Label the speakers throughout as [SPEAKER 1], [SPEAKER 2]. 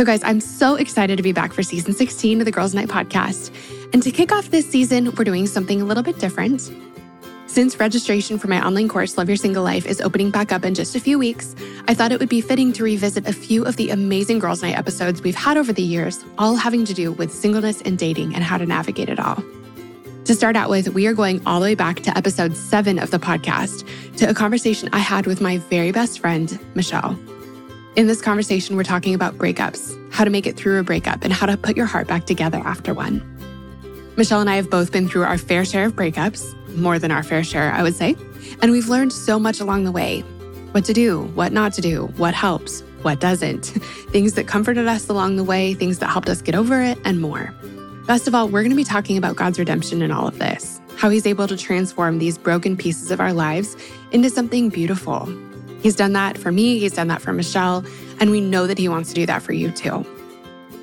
[SPEAKER 1] So, guys, I'm so excited to be back for season 16 of the Girls Night podcast. And to kick off this season, we're doing something a little bit different. Since registration for my online course, Love Your Single Life, is opening back up in just a few weeks, I thought it would be fitting to revisit a few of the amazing Girls Night episodes we've had over the years, all having to do with singleness and dating and how to navigate it all. To start out with, we are going all the way back to episode seven of the podcast to a conversation I had with my very best friend, Michelle. In this conversation, we're talking about breakups, how to make it through a breakup, and how to put your heart back together after one. Michelle and I have both been through our fair share of breakups, more than our fair share, I would say, and we've learned so much along the way what to do, what not to do, what helps, what doesn't, things that comforted us along the way, things that helped us get over it, and more. Best of all, we're going to be talking about God's redemption in all of this, how He's able to transform these broken pieces of our lives into something beautiful He's done that for me, he's done that for Michelle, and we know that he wants to do that for you too.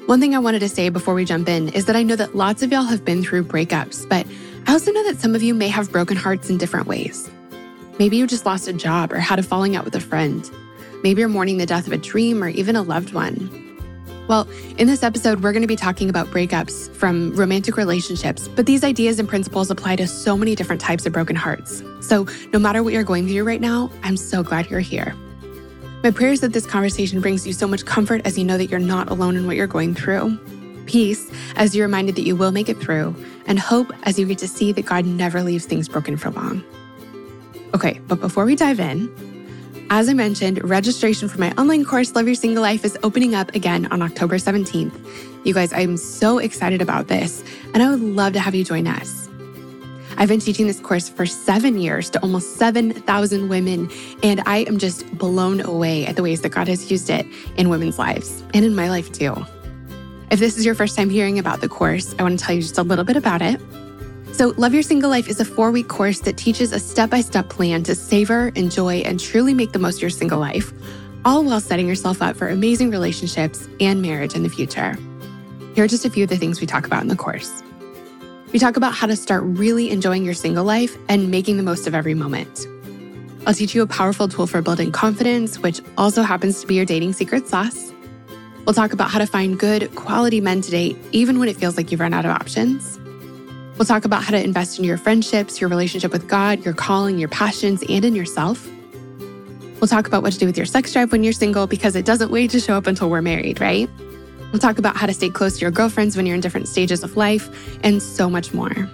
[SPEAKER 1] One thing I wanted to say before we jump in is that I know that lots of y'all have been through breakups, but I also know that some of you may have broken hearts in different ways. Maybe you just lost a job or had a falling out with a friend. Maybe you're mourning the death of a dream or even a loved one. Well, in this episode, we're going to be talking about breakups from romantic relationships, but these ideas and principles apply to so many different types of broken hearts. So, no matter what you're going through right now, I'm so glad you're here. My prayer is that this conversation brings you so much comfort as you know that you're not alone in what you're going through, peace as you're reminded that you will make it through, and hope as you get to see that God never leaves things broken for long. Okay, but before we dive in, as I mentioned, registration for my online course, Love Your Single Life, is opening up again on October 17th. You guys, I'm so excited about this, and I would love to have you join us. I've been teaching this course for seven years to almost 7,000 women, and I am just blown away at the ways that God has used it in women's lives and in my life too. If this is your first time hearing about the course, I want to tell you just a little bit about it. So, Love Your Single Life is a four week course that teaches a step by step plan to savor, enjoy, and truly make the most of your single life, all while setting yourself up for amazing relationships and marriage in the future. Here are just a few of the things we talk about in the course. We talk about how to start really enjoying your single life and making the most of every moment. I'll teach you a powerful tool for building confidence, which also happens to be your dating secret sauce. We'll talk about how to find good, quality men to date, even when it feels like you've run out of options. We'll talk about how to invest in your friendships, your relationship with God, your calling, your passions, and in yourself. We'll talk about what to do with your sex drive when you're single because it doesn't wait to show up until we're married, right? We'll talk about how to stay close to your girlfriends when you're in different stages of life and so much more.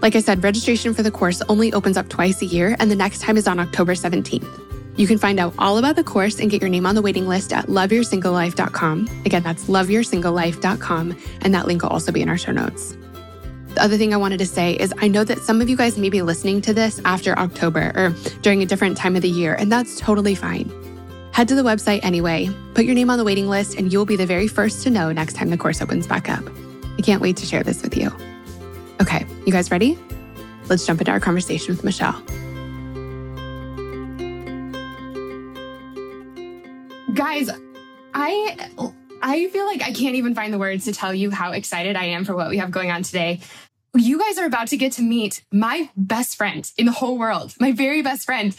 [SPEAKER 1] Like I said, registration for the course only opens up twice a year, and the next time is on October 17th. You can find out all about the course and get your name on the waiting list at loveyoursinglelife.com. Again, that's loveyoursinglelife.com, and that link will also be in our show notes. The other thing I wanted to say is I know that some of you guys may be listening to this after October or during a different time of the year, and that's totally fine. Head to the website anyway, put your name on the waiting list, and you'll be the very first to know next time the course opens back up. I can't wait to share this with you. Okay, you guys ready? Let's jump into our conversation with Michelle. Guys, I I feel like I can't even find the words to tell you how excited I am for what we have going on today. You guys are about to get to meet my best friend in the whole world, my very best friend.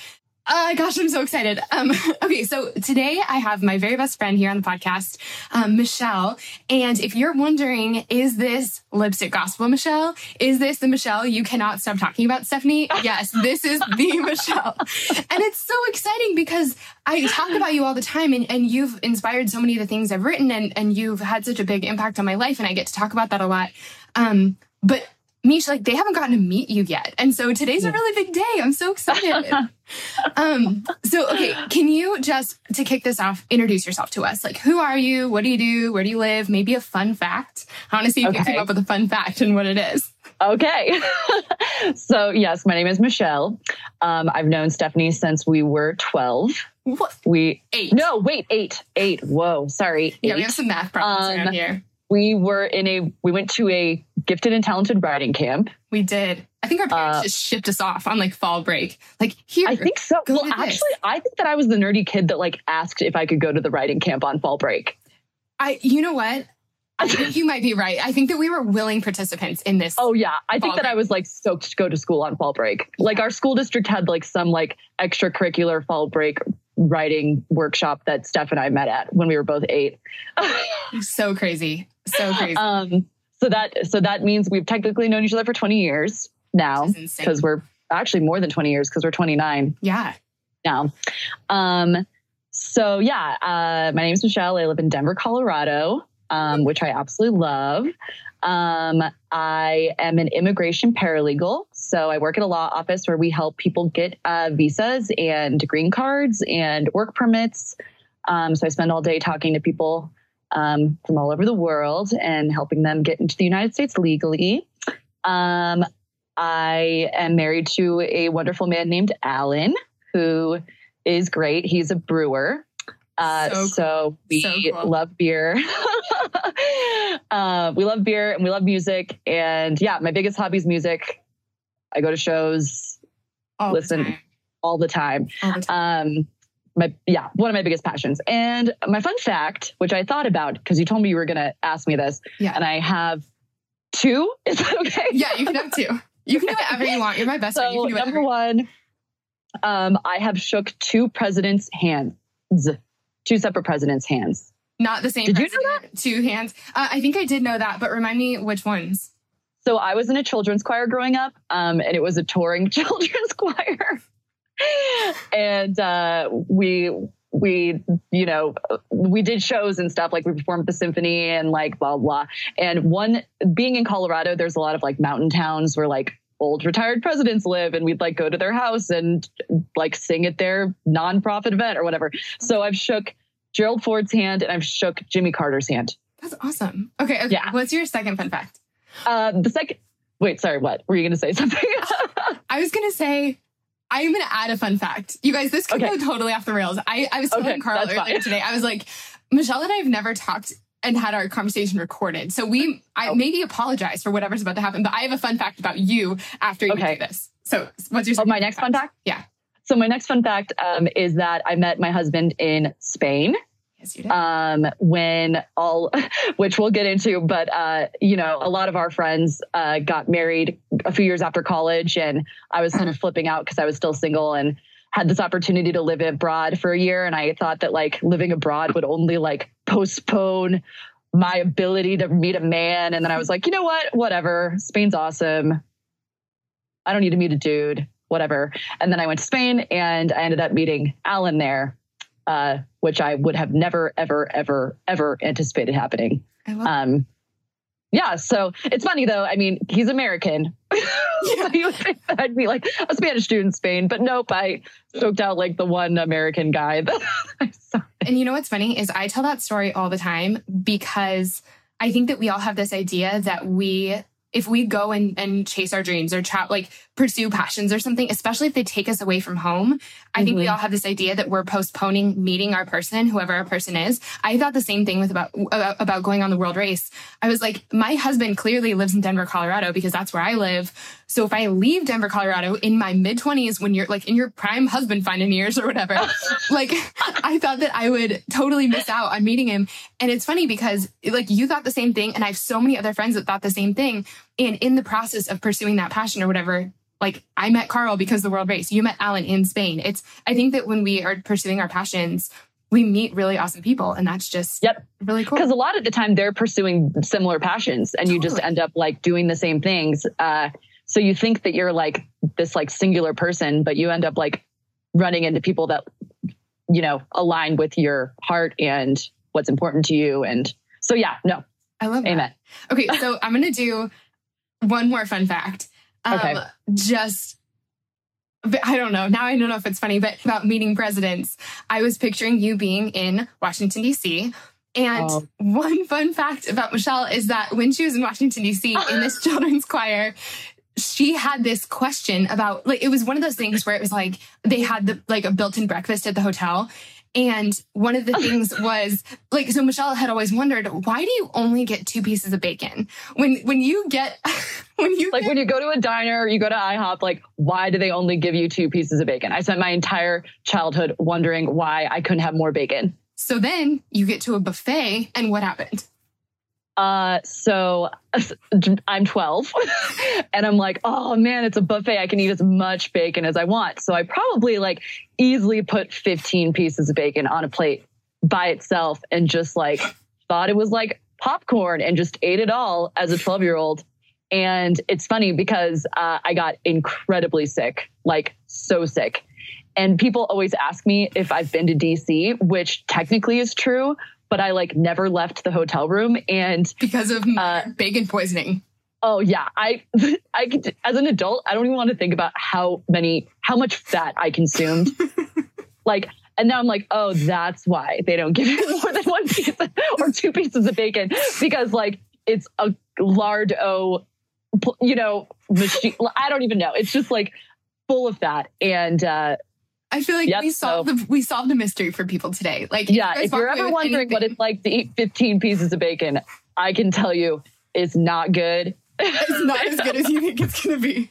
[SPEAKER 1] Uh, gosh, I'm so excited. Um, okay, so today I have my very best friend here on the podcast, um, Michelle. And if you're wondering, is this lipstick gospel Michelle? Is this the Michelle you cannot stop talking about, Stephanie? Yes, this is the Michelle. And it's so exciting because I talk about you all the time and, and you've inspired so many of the things I've written and, and you've had such a big impact on my life. And I get to talk about that a lot. Um, but Mish, like they haven't gotten to meet you yet. And so today's a really big day. I'm so excited. um, so okay, can you just to kick this off, introduce yourself to us? Like who are you? What do you do? Where do you live? Maybe a fun fact. I want to see if okay. you can come up with a fun fact and what it is.
[SPEAKER 2] Okay. so yes, my name is Michelle. Um, I've known Stephanie since we were 12.
[SPEAKER 1] What?
[SPEAKER 2] We
[SPEAKER 1] eight.
[SPEAKER 2] No, wait, eight. Eight. Whoa, sorry.
[SPEAKER 1] Yeah, we have some math problems um, around here
[SPEAKER 2] we were in a we went to a gifted and talented writing camp.
[SPEAKER 3] We did. I think our parents uh, just shipped us off on like fall break. Like here.
[SPEAKER 2] I think so. Well, actually, I think that I was the nerdy kid that like asked if I could go to the writing camp on fall break.
[SPEAKER 3] I you know what? I think you might be right. I think that we were willing participants in this.
[SPEAKER 2] Oh yeah, I think that break. I was like stoked to go to school on fall break. Like our school district had like some like extracurricular fall break writing workshop that Steph and I met at when we were both eight.
[SPEAKER 3] so crazy, so crazy. Um,
[SPEAKER 2] so that so that means we've technically known each other for twenty years now because we're actually more than twenty years because we're twenty nine.
[SPEAKER 3] Yeah.
[SPEAKER 2] Now, um, so yeah, uh, my name is Michelle. I live in Denver, Colorado um, which I absolutely love. Um, I am an immigration paralegal. So I work at a law office where we help people get uh, visas and green cards and work permits. Um, so I spend all day talking to people um, from all over the world and helping them get into the United States legally. Um, I am married to a wonderful man named Alan, who is great. He's a brewer. Uh, so, so, we so cool. love beer. uh, we love beer and we love music. And yeah, my biggest hobby is music. I go to shows, all listen the all the time. All the time. Um, my yeah, one of my biggest passions. And my fun fact, which I thought about because you told me you were going to ask me this,
[SPEAKER 3] yeah.
[SPEAKER 2] and I have two. Is that okay?
[SPEAKER 3] Yeah, you can have two. You can do whatever you want. You're my best
[SPEAKER 2] so,
[SPEAKER 3] friend.
[SPEAKER 2] number one, um, I have shook two presidents' hands two separate presidents' hands.
[SPEAKER 3] Not the same.
[SPEAKER 2] Did you know that?
[SPEAKER 3] Two hands. Uh, I think I did know that, but remind me which ones.
[SPEAKER 2] So I was in a children's choir growing up, um, and it was a touring children's choir. And uh, we we you know we did shows and stuff like we performed the symphony and like blah blah and one being in colorado there's a lot of like mountain towns where like old retired presidents live and we'd like go to their house and like sing at their nonprofit event or whatever. So I've shook Gerald Ford's hand and I've shook Jimmy Carter's hand.
[SPEAKER 3] That's awesome. Okay. okay. Yeah. What's your second fun fact?
[SPEAKER 2] Uh, the second, wait, sorry, what? Were you going to say something?
[SPEAKER 3] I was going to say, I'm going to add a fun fact. You guys, this could okay. go totally off the rails. I, I was telling okay, Carl earlier fine. today, I was like, Michelle and I have never talked and had our conversation recorded. So we, I oh. maybe apologize for whatever's about to happen, but I have a fun fact about you after you okay. do this. So what's your?
[SPEAKER 2] Oh, my next fun fact? fact?
[SPEAKER 3] Yeah.
[SPEAKER 2] So my next fun fact um, is that I met my husband in Spain.
[SPEAKER 3] Yes, you did.
[SPEAKER 2] Um, when all, which we'll get into, but uh, you know, a lot of our friends uh, got married a few years after college, and I was kind of flipping out because I was still single and had this opportunity to live abroad for a year and I thought that like living abroad would only like postpone my ability to meet a man and then I was like, "You know what? Whatever. Spain's awesome. I don't need to meet a dude, whatever." And then I went to Spain and I ended up meeting Alan there. Uh, which I would have never, ever, ever, ever anticipated happening. Um, yeah, so it's funny though. I mean, he's American. so you would think that I'd be like a Spanish dude in Spain, but nope, I stoked out like the one American guy that I saw.
[SPEAKER 3] And you know what's funny is I tell that story all the time because I think that we all have this idea that we if we go and, and chase our dreams or try like pursue passions or something, especially if they take us away from home, I mm-hmm. think we mm-hmm. all have this idea that we're postponing meeting our person, whoever our person is. I thought the same thing with about about going on the world race. I was like, my husband clearly lives in Denver, Colorado, because that's where I live. So if I leave Denver, Colorado in my mid twenties, when you're like in your prime husband finding years or whatever, like I thought that I would totally miss out on meeting him. And it's funny because like you thought the same thing, and I have so many other friends that thought the same thing. And in the process of pursuing that passion or whatever, like I met Carl because the world race. You met Alan in Spain. It's I think that when we are pursuing our passions, we meet really awesome people and that's just
[SPEAKER 2] yep.
[SPEAKER 3] really cool.
[SPEAKER 2] Because a lot of the time they're pursuing similar passions and totally. you just end up like doing the same things. Uh, so you think that you're like this like singular person, but you end up like running into people that you know align with your heart and what's important to you. And so yeah, no.
[SPEAKER 3] I love
[SPEAKER 2] Amen.
[SPEAKER 3] that. Okay, so I'm gonna do one more fun fact. Um, okay. Just I don't know. Now I don't know if it's funny, but about meeting presidents, I was picturing you being in Washington, D.C. And oh. one fun fact about Michelle is that when she was in Washington, D.C., in this children's choir, she had this question about like, it was one of those things where it was like they had the like a built in breakfast at the hotel And one of the things was like, so Michelle had always wondered, why do you only get two pieces of bacon? When when you get when you
[SPEAKER 2] like
[SPEAKER 3] get,
[SPEAKER 2] when you go to a diner, you go to IHOP, like why do they only give you two pieces of bacon? I spent my entire childhood wondering why I couldn't have more bacon.
[SPEAKER 3] So then you get to a buffet, and what happened?
[SPEAKER 2] Uh, so I'm 12 and I'm like, oh man, it's a buffet. I can eat as much bacon as I want. So I probably like easily put 15 pieces of bacon on a plate by itself and just like thought it was like popcorn and just ate it all as a 12 year old. And it's funny because uh, I got incredibly sick, like so sick. And people always ask me if I've been to DC, which technically is true, but I like never left the hotel room and
[SPEAKER 3] because of uh, bacon poisoning.
[SPEAKER 2] Oh yeah, I I could, as an adult, I don't even want to think about how many how much fat I consumed. like and now I'm like, oh, that's why they don't give you more than one piece or two pieces of bacon because like it's a lard o, you know, machine. I don't even know. It's just like full of fat and uh,
[SPEAKER 3] I feel like yep, we solved so. the we solved a mystery for people today. Like,
[SPEAKER 2] yeah, if you're ever wondering anything, what it's like to eat 15 pieces of bacon, I can tell you it's not good.
[SPEAKER 3] It's not as good as you think it's gonna be.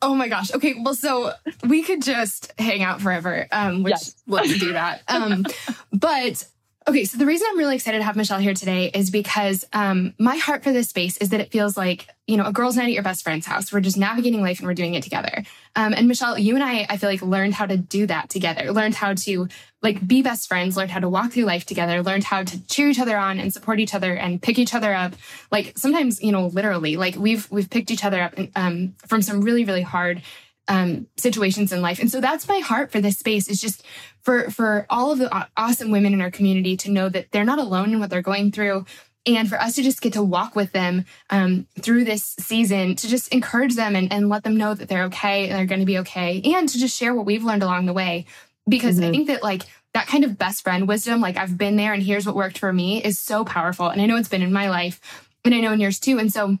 [SPEAKER 3] Oh my gosh. Okay, well, so we could just hang out forever, um, which yes. let's do that. Um, but Okay, so the reason I'm really excited to have Michelle here today is because um, my heart for this space is that it feels like, you know, a girl's night at your best friend's house. We're just navigating life and we're doing it together. Um, and Michelle, you and I, I feel like learned how to do that together, learned how to like be best friends, learned how to walk through life together, learned how to cheer each other on and support each other and pick each other up. Like sometimes, you know, literally, like we've we've picked each other up um, from some really really hard um, situations in life. And so that's my heart for this space is just for for all of the awesome women in our community to know that they're not alone in what they're going through and for us to just get to walk with them um, through this season to just encourage them and, and let them know that they're okay and they're going to be okay and to just share what we've learned along the way because mm-hmm. i think that like that kind of best friend wisdom like i've been there and here's what worked for me is so powerful and i know it's been in my life and i know in yours too and so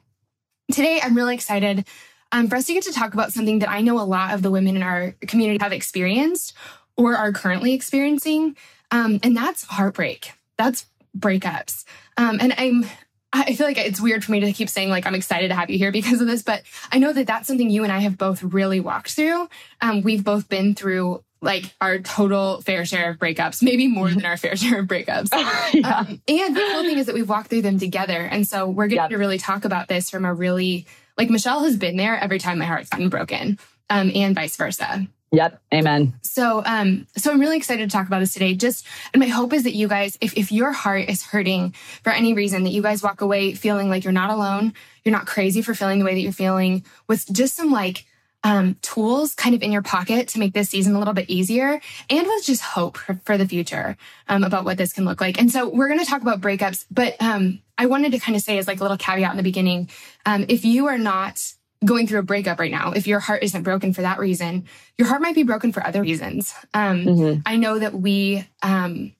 [SPEAKER 3] today i'm really excited um, for us to get to talk about something that I know a lot of the women in our community have experienced or are currently experiencing, um, and that's heartbreak. That's breakups. Um, and I'm I feel like it's weird for me to keep saying like I'm excited to have you here because of this, but I know that that's something you and I have both really walked through. Um, we've both been through like our total fair share of breakups, maybe more than our fair share of breakups. yeah. um, and the cool thing is that we've walked through them together, and so we're going to really talk about this from a really like Michelle has been there every time my heart's gotten broken, um, and vice versa.
[SPEAKER 2] Yep. Amen.
[SPEAKER 3] So, um, so I'm really excited to talk about this today. Just, and my hope is that you guys, if, if your heart is hurting for any reason, that you guys walk away feeling like you're not alone. You're not crazy for feeling the way that you're feeling with just some like, um, tools kind of in your pocket to make this season a little bit easier and with just hope for, for the future, um, about what this can look like. And so we're going to talk about breakups, but, um, I wanted to kind of say as like a little caveat in the beginning, um, if you are not going through a breakup right now, if your heart isn't broken for that reason, your heart might be broken for other reasons. Um, mm-hmm. I know that we, um,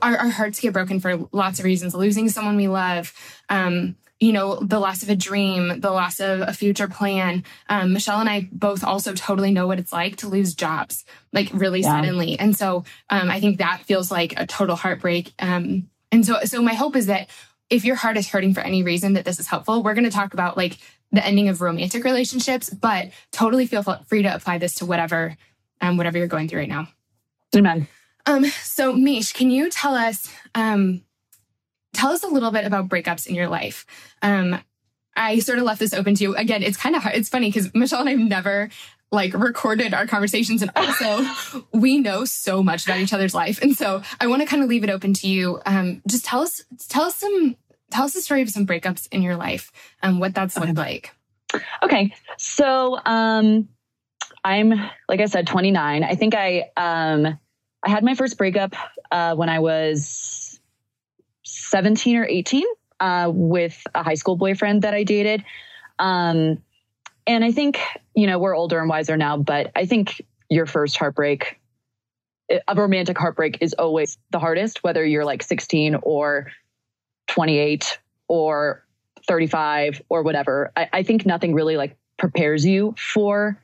[SPEAKER 3] our, our, hearts get broken for lots of reasons, losing someone we love, um, you know, the loss of a dream, the loss of a future plan. Um, Michelle and I both also totally know what it's like to lose jobs, like really yeah. suddenly. And so um, I think that feels like a total heartbreak. Um, and so, so my hope is that if your heart is hurting for any reason that this is helpful, we're going to talk about like the ending of romantic relationships, but totally feel free to apply this to whatever, um, whatever you're going through right now.
[SPEAKER 2] Amen.
[SPEAKER 3] Um, so Mish, can you tell us, um, tell us a little bit about breakups in your life? Um, I sort of left this open to you. Again, it's kind of hard. It's funny because Michelle and I've never like recorded our conversations and also we know so much about each other's life and so i want to kind of leave it open to you um, just tell us tell us some tell us the story of some breakups in your life and what that's looked like
[SPEAKER 2] okay so um i'm like i said 29 i think i um i had my first breakup uh when i was 17 or 18 uh with a high school boyfriend that i dated um and I think, you know, we're older and wiser now, but I think your first heartbreak, a romantic heartbreak is always the hardest, whether you're like 16 or 28 or 35 or whatever. I, I think nothing really like prepares you for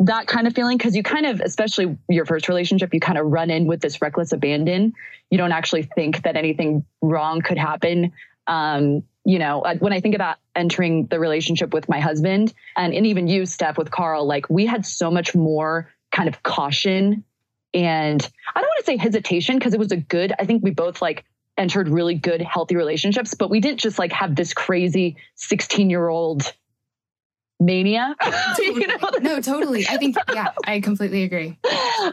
[SPEAKER 2] that kind of feeling? Because you kind of especially your first relationship you kind of run in with this reckless abandon. You don't actually think that anything wrong could happen. Um, you know when i think about entering the relationship with my husband and, and even you steph with carl like we had so much more kind of caution and i don't want to say hesitation because it was a good i think we both like entered really good healthy relationships but we didn't just like have this crazy 16 year old mania.
[SPEAKER 1] you know? No, totally. I think, yeah, I completely agree.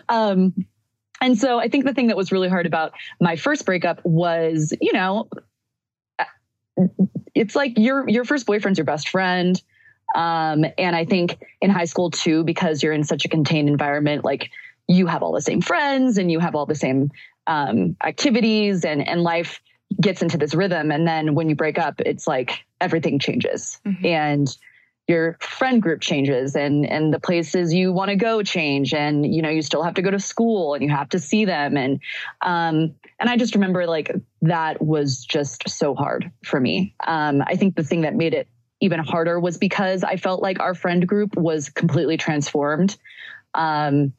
[SPEAKER 2] Um, and so I think the thing that was really hard about my first breakup was, you know, it's like your your first boyfriend's your best friend. Um, and I think in high school too, because you're in such a contained environment, like you have all the same friends and you have all the same um, activities and and life gets into this rhythm. And then when you break up, it's like everything changes. Mm-hmm. And your friend group changes and and the places you want to go change and you know you still have to go to school and you have to see them and um and I just remember like that was just so hard for me. Um I think the thing that made it even harder was because I felt like our friend group was completely transformed. Um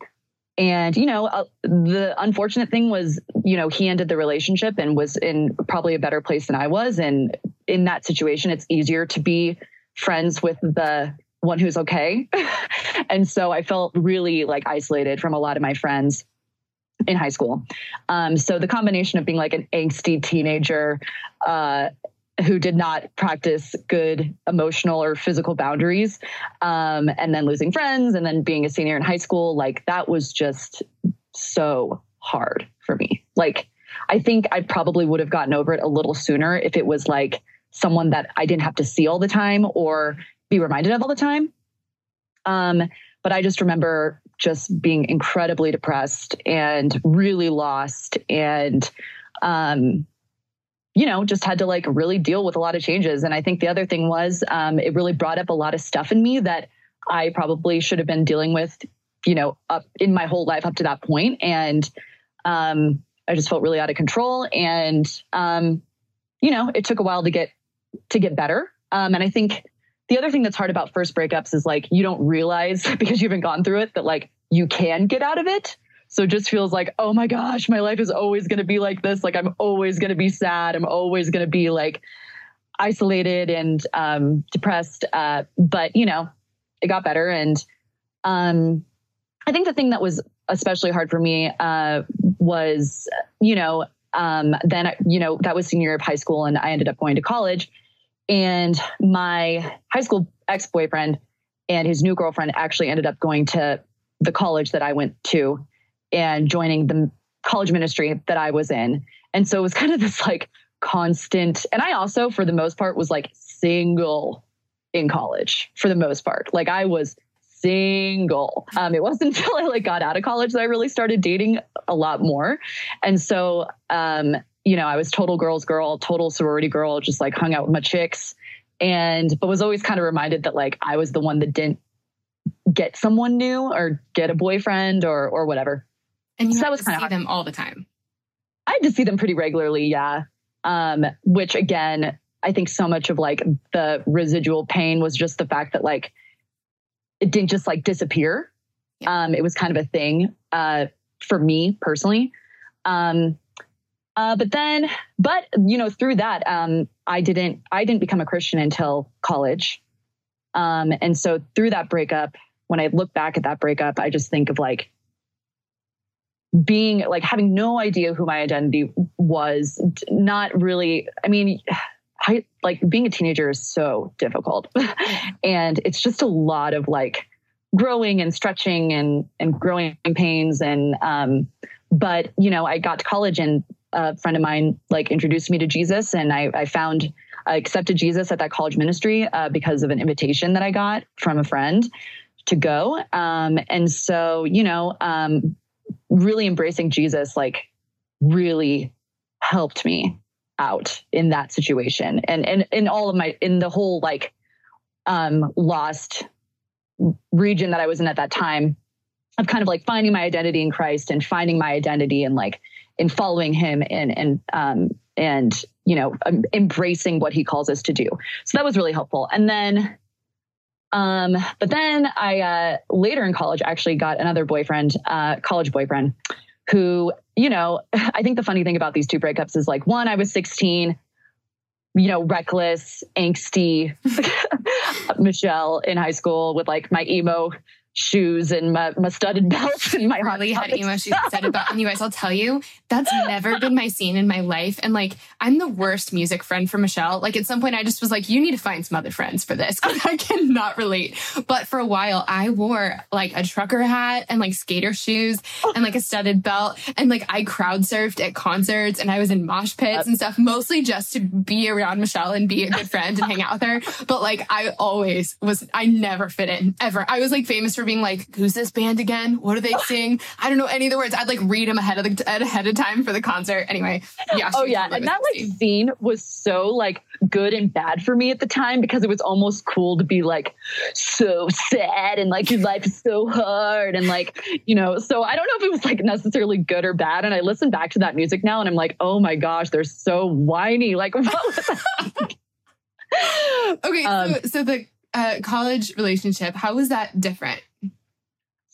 [SPEAKER 2] and you know uh, the unfortunate thing was you know he ended the relationship and was in probably a better place than I was and in that situation it's easier to be friends with the one who's okay. and so I felt really like isolated from a lot of my friends in high school. Um, so the combination of being like an angsty teenager uh, who did not practice good emotional or physical boundaries, um, and then losing friends, and then being a senior in high school, like that was just so hard for me. Like, I think I probably would have gotten over it a little sooner if it was like someone that I didn't have to see all the time or be reminded of all the time. Um, but I just remember just being incredibly depressed and really lost and um, you know just had to like really deal with a lot of changes. And i think the other thing was um, it really brought up a lot of stuff in me that i probably should have been dealing with you know up in my whole life up to that point. And um, i just felt really out of control. And um, you know it took a while to get to get better. Um, and I think the other thing that's hard about first breakups is like you don't realize because you haven't gone through it that like you can get out of it. So it just feels like, oh my gosh, my life is always going to be like this. Like I'm always going to be sad. I'm always going to be like isolated and um, depressed. Uh, but you know, it got better. And um, I think the thing that was especially hard for me uh, was, you know, um, then you know that was senior year of high school, and I ended up going to college. And my high school ex boyfriend and his new girlfriend actually ended up going to the college that I went to and joining the college ministry that I was in. And so it was kind of this like constant. And I also, for the most part, was like single in college for the most part. Like I was single. Um, it wasn't until I like got out of college that I really started dating a lot more. And so, um, you know, I was total girls girl, total sorority girl, just like hung out with my chicks and, but was always kind of reminded that like I was the one that didn't get someone new or get a boyfriend or, or whatever.
[SPEAKER 1] And you so that was kind of them all the time.
[SPEAKER 2] I had to see them pretty regularly. Yeah. Um, which again, I think so much of like the residual pain was just the fact that like it didn't just like disappear. Yeah. Um, it was kind of a thing uh, for me personally. Um, uh, but then, but you know, through that, um, I didn't I didn't become a Christian until college. Um, and so through that breakup, when I look back at that breakup, I just think of like being like having no idea who my identity was, not really. I mean, I like being a teenager is so difficult. and it's just a lot of like growing and stretching and and growing pains and um but you know, I got to college and a friend of mine like introduced me to Jesus and I I found I accepted Jesus at that college ministry uh, because of an invitation that I got from a friend to go. Um, and so, you know, um, really embracing Jesus like really helped me out in that situation and and in all of my in the whole like um lost region that I was in at that time of kind of like finding my identity in Christ and finding my identity and like in following him and and um and you know um, embracing what he calls us to do. So that was really helpful. And then Um, but then I uh, later in college actually got another boyfriend, uh, college boyfriend, who you know I think the funny thing about these two breakups is like one I was 16, you know, reckless, angsty Michelle in high school with like my emo shoes and my, my studded belts and my
[SPEAKER 3] Harley had emo shoes studded belt. And you guys, I'll tell you, that's never been my scene in my life. And like, I'm the worst music friend for Michelle. Like at some point, I just was like, you need to find some other friends for this because I cannot relate. But for a while, I wore like a trucker hat and like skater shoes and like a studded belt. And like I crowd surfed at concerts and I was in mosh pits and stuff, mostly just to be around Michelle and be a good friend and hang out with her. But like I always was, I never fit in ever. I was like famous for being like, who's this band again? What do they sing? I don't know any of the words. I'd like read them ahead of the ahead of time for the concert. Anyway, yeah.
[SPEAKER 2] Oh yeah, and that like scene was so like good and bad for me at the time because it was almost cool to be like so sad and like your life is so hard and like you know. So I don't know if it was like necessarily good or bad. And I listen back to that music now and I'm like, oh my gosh, they're so whiny. Like,
[SPEAKER 3] okay, um, so, so the uh, college relationship, how was that different?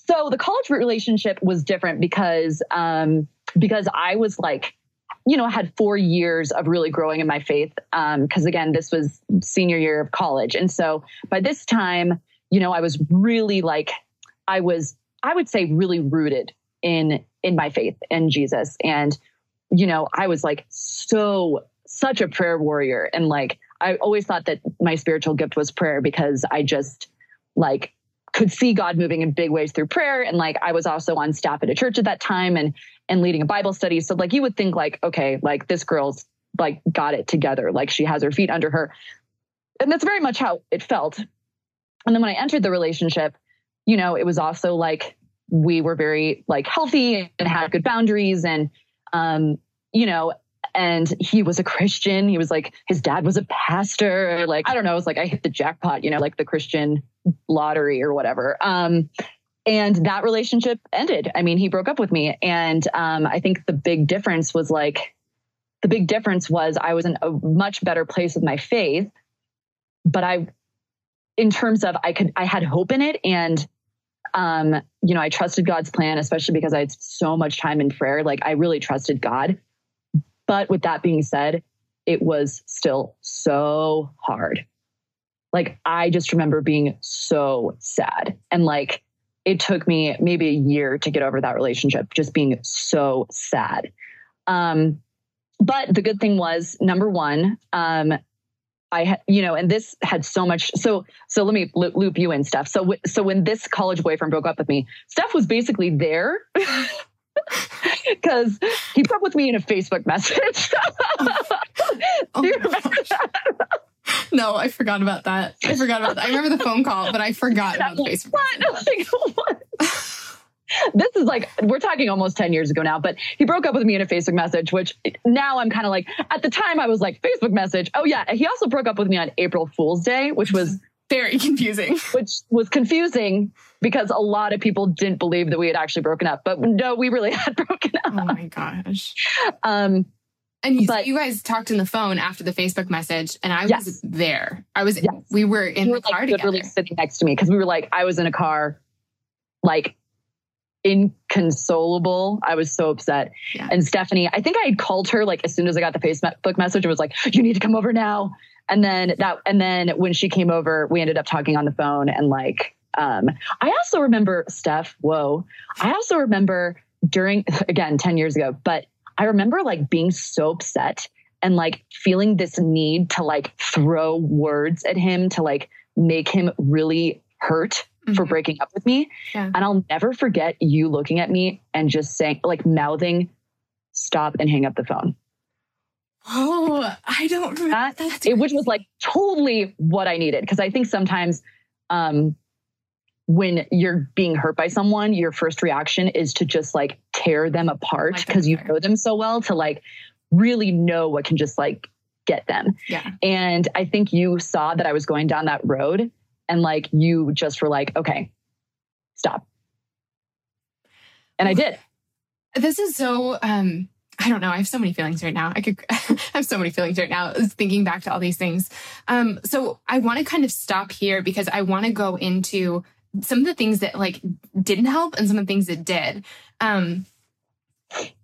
[SPEAKER 2] So the college relationship was different because um, because I was like, you know, had four years of really growing in my faith. Because um, again, this was senior year of college, and so by this time, you know, I was really like, I was, I would say, really rooted in in my faith in Jesus, and you know, I was like so such a prayer warrior, and like I always thought that my spiritual gift was prayer because I just like could see God moving in big ways through prayer. And like I was also on staff at a church at that time and and leading a Bible study. So like you would think like, okay, like this girl's like got it together. Like she has her feet under her. And that's very much how it felt. And then when I entered the relationship, you know, it was also like we were very like healthy and had good boundaries and um, you know, and he was a Christian. He was like, his dad was a pastor. Like, I don't know. It was like, I hit the jackpot, you know, like the Christian lottery or whatever. Um, and that relationship ended. I mean, he broke up with me. And um, I think the big difference was like, the big difference was I was in a much better place with my faith, but I, in terms of I could, I had hope in it. And, um, you know, I trusted God's plan, especially because I had so much time in prayer. Like I really trusted God. But with that being said, it was still so hard. Like, I just remember being so sad. And like, it took me maybe a year to get over that relationship, just being so sad. Um, but the good thing was, number one, um, I had, you know, and this had so much. So, so let me loop you in, Steph. So, so when this college boyfriend broke up with me, Steph was basically there because he broke with me in a Facebook message.
[SPEAKER 3] oh, Do you remember that? No, I forgot about that. I forgot about that. I remember the phone call, but I forgot about the Facebook. What? what?
[SPEAKER 2] this is like we're talking almost 10 years ago now but he broke up with me in a facebook message which now i'm kind of like at the time i was like facebook message oh yeah he also broke up with me on april fool's day which was
[SPEAKER 3] very confusing
[SPEAKER 2] which was confusing because a lot of people didn't believe that we had actually broken up but no we really had broken up
[SPEAKER 3] oh my gosh um and you, but, you guys talked on the phone after the Facebook message, and I yes. was there. I was. Yes. We were in were the car like, together. Literally
[SPEAKER 2] sitting next to me because we were like, I was in a car, like inconsolable. I was so upset. Yeah. And Stephanie, I think I had called her like as soon as I got the Facebook message. It was like, you need to come over now. And then that, and then when she came over, we ended up talking on the phone and like, um, I also remember Steph. Whoa. I also remember during again 10 years ago, but I remember like being so upset and like feeling this need to like throw words at him to like make him really hurt mm-hmm. for breaking up with me. Yeah. And I'll never forget you looking at me and just saying, like, mouthing, stop and hang up the phone.
[SPEAKER 3] Oh, I don't remember
[SPEAKER 2] that. It, which was like totally what I needed. Cause I think sometimes um, when you're being hurt by someone, your first reaction is to just like tear them apart because you know them so well to like really know what can just like get them. Yeah. And I think you saw that I was going down that road and like you just were like, okay, stop. And I did.
[SPEAKER 3] This is so um I don't know. I have so many feelings right now. I could I have so many feelings right now thinking back to all these things. Um, so I want to kind of stop here because I want to go into some of the things that like didn't help and some of the things that did. Um,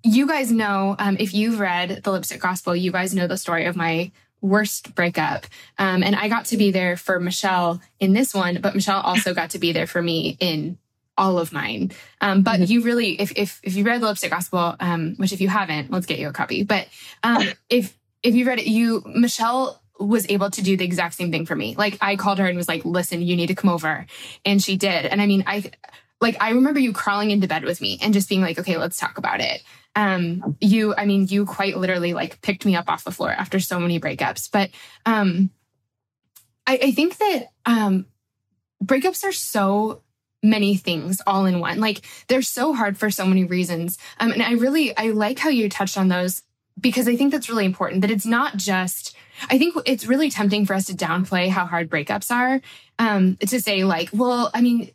[SPEAKER 3] you guys know um, if you've read the Lipstick Gospel, you guys know the story of my worst breakup. Um, and I got to be there for Michelle in this one, but Michelle also got to be there for me in all of mine. Um, but mm-hmm. you really, if, if, if you read the lipstick gospel, um, which if you haven't, let's get you a copy. But, um, if, if you read it, you, Michelle was able to do the exact same thing for me. Like I called her and was like, listen, you need to come over. And she did. And I mean, I, like, I remember you crawling into bed with me and just being like, okay, let's talk about it. Um, you, I mean, you quite literally like picked me up off the floor after so many breakups. But, um, I, I think that, um, breakups are so many things all in one. Like they're so hard for so many reasons. Um, and I really, I like how you touched on those because I think that's really important that it's not just, I think it's really tempting for us to downplay how hard breakups are. Um, to say like, well, I mean,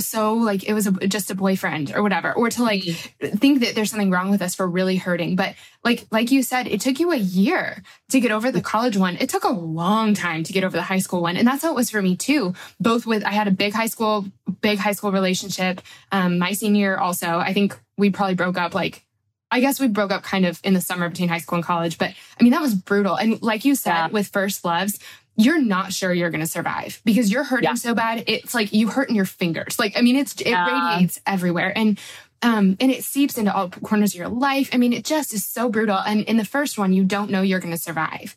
[SPEAKER 3] so like it was a, just a boyfriend or whatever or to like mm-hmm. think that there's something wrong with us for really hurting but like like you said it took you a year to get over the college one it took a long time to get over the high school one and that's how it was for me too both with i had a big high school big high school relationship um my senior also i think we probably broke up like I guess we broke up kind of in the summer between high school and college, but I mean, that was brutal. And like you said, yeah. with first loves, you're not sure you're going to survive because you're hurting yeah. so bad. It's like you hurt in your fingers. Like, I mean, it's, it yeah. radiates everywhere. And, um, and it seeps into all corners of your life. I mean, it just is so brutal. And in the first one, you don't know you're going to survive.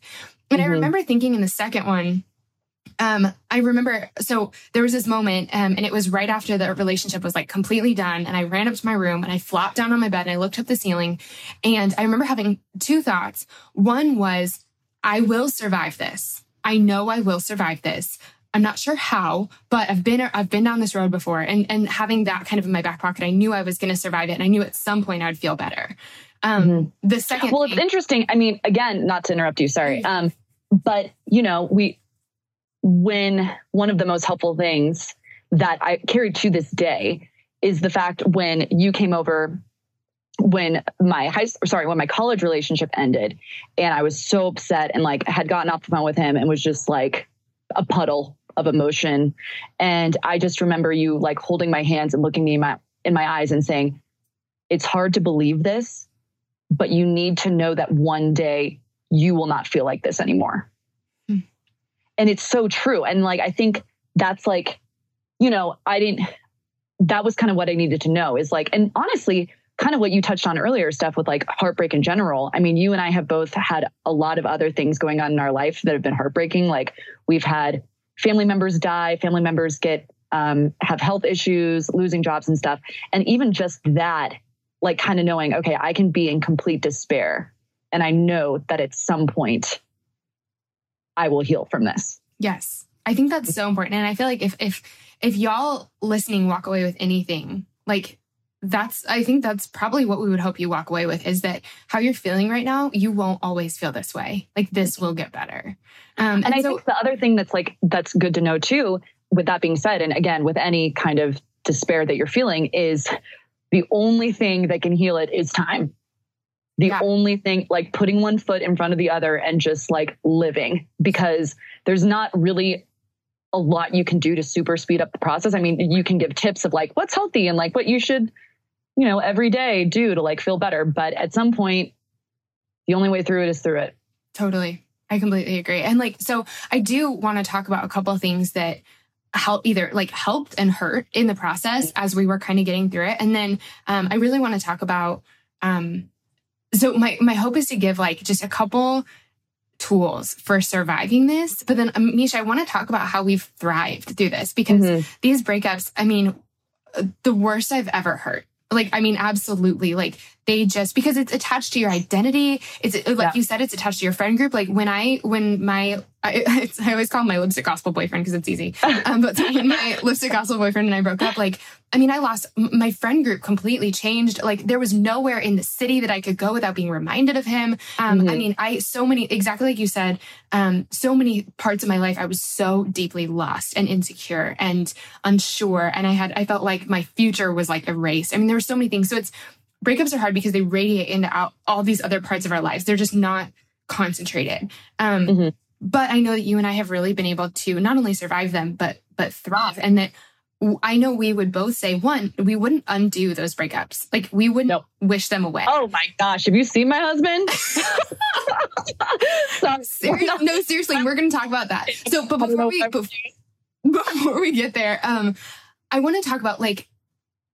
[SPEAKER 3] And mm-hmm. I remember thinking in the second one, um, I remember, so there was this moment, um, and it was right after the relationship was like completely done. And I ran up to my room and I flopped down on my bed and I looked up the ceiling. And I remember having two thoughts. One was, I will survive this. I know I will survive this. I'm not sure how, but I've been I've been down this road before, and and having that kind of in my back pocket, I knew I was going to survive it, and I knew at some point I'd feel better. Um, mm-hmm. The second,
[SPEAKER 2] well, it's interesting. I mean, again, not to interrupt you, sorry, um, but you know, we when one of the most helpful things that I carry to this day is the fact when you came over when my high sorry when my college relationship ended and i was so upset and like had gotten off the phone with him and was just like a puddle of emotion and i just remember you like holding my hands and looking me in my in my eyes and saying it's hard to believe this but you need to know that one day you will not feel like this anymore. And it's so true and like i think that's like you know i didn't that was kind of what i needed to know is like and honestly kind of what you touched on earlier Steph with like heartbreak in general. I mean, you and I have both had a lot of other things going on in our life that have been heartbreaking. Like we've had family members die, family members get um, have health issues, losing jobs and stuff. And even just that, like kind of knowing, okay, I can be in complete despair. And I know that at some point I will heal from this.
[SPEAKER 3] Yes. I think that's so important. And I feel like if if if y'all listening walk away with anything, like that's i think that's probably what we would hope you walk away with is that how you're feeling right now you won't always feel this way like this will get better
[SPEAKER 2] um, and, and, i so, think the other thing that's like that's good to know too with that being said and again with any kind of despair that you're feeling is the only thing that can heal it is time the yeah. only thing like putting one foot in front of the other and just like living because there's not really a lot you can do to super speed up the process. I mean, you can give tips of like what's healthy and like what you should you know, every day do to like feel better. But at some point, the only way through it is through it.
[SPEAKER 3] Totally. I completely agree. And like, so I do want to talk about a couple of things that help either like helped and hurt in the process as we were kind of getting through it. And then um, I really want to talk about, um, so my, my hope is to give like just a couple tools for surviving this. But then, um, Misha, I want to talk about how we've thrived through this because mm-hmm. these breakups, I mean, the worst I've ever hurt like, I mean, absolutely. Like they just, because it's attached to your identity. It's like yeah. you said, it's attached to your friend group. Like when I, when my, I, I always call him my lipstick gospel boyfriend because it's easy. Um, but when my lipstick gospel boyfriend and I broke up, like, I mean, I lost my friend group completely changed. Like there was nowhere in the city that I could go without being reminded of him. Um, mm-hmm. I mean, I, so many, exactly like you said, um, so many parts of my life, I was so deeply lost and insecure and unsure. And I had, I felt like my future was like erased. I mean, there were so many things. So it's, breakups are hard because they radiate into all these other parts of our lives. They're just not concentrated. Um, mm-hmm. But I know that you and I have really been able to not only survive them, but but thrive, and that I know we would both say one, we wouldn't undo those breakups. Like we wouldn't nope. wish them away.
[SPEAKER 2] Oh my gosh, have you seen my husband?
[SPEAKER 3] seriously, no, seriously, we're going to talk about that. So, but before we before we get there, um, I want to talk about like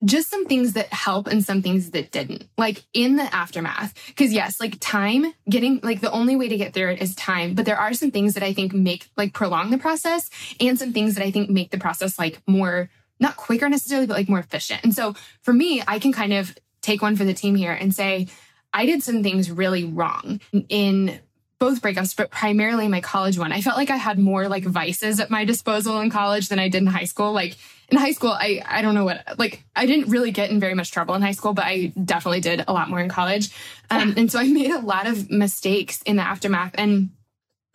[SPEAKER 3] just some things that help and some things that didn't like in the aftermath because yes like time getting like the only way to get through it is time but there are some things that i think make like prolong the process and some things that i think make the process like more not quicker necessarily but like more efficient and so for me i can kind of take one for the team here and say i did some things really wrong in both breakups, but primarily my college one. I felt like I had more like vices at my disposal in college than I did in high school. Like in high school, I I don't know what like I didn't really get in very much trouble in high school, but I definitely did a lot more in college. Um, and so I made a lot of mistakes in the aftermath. And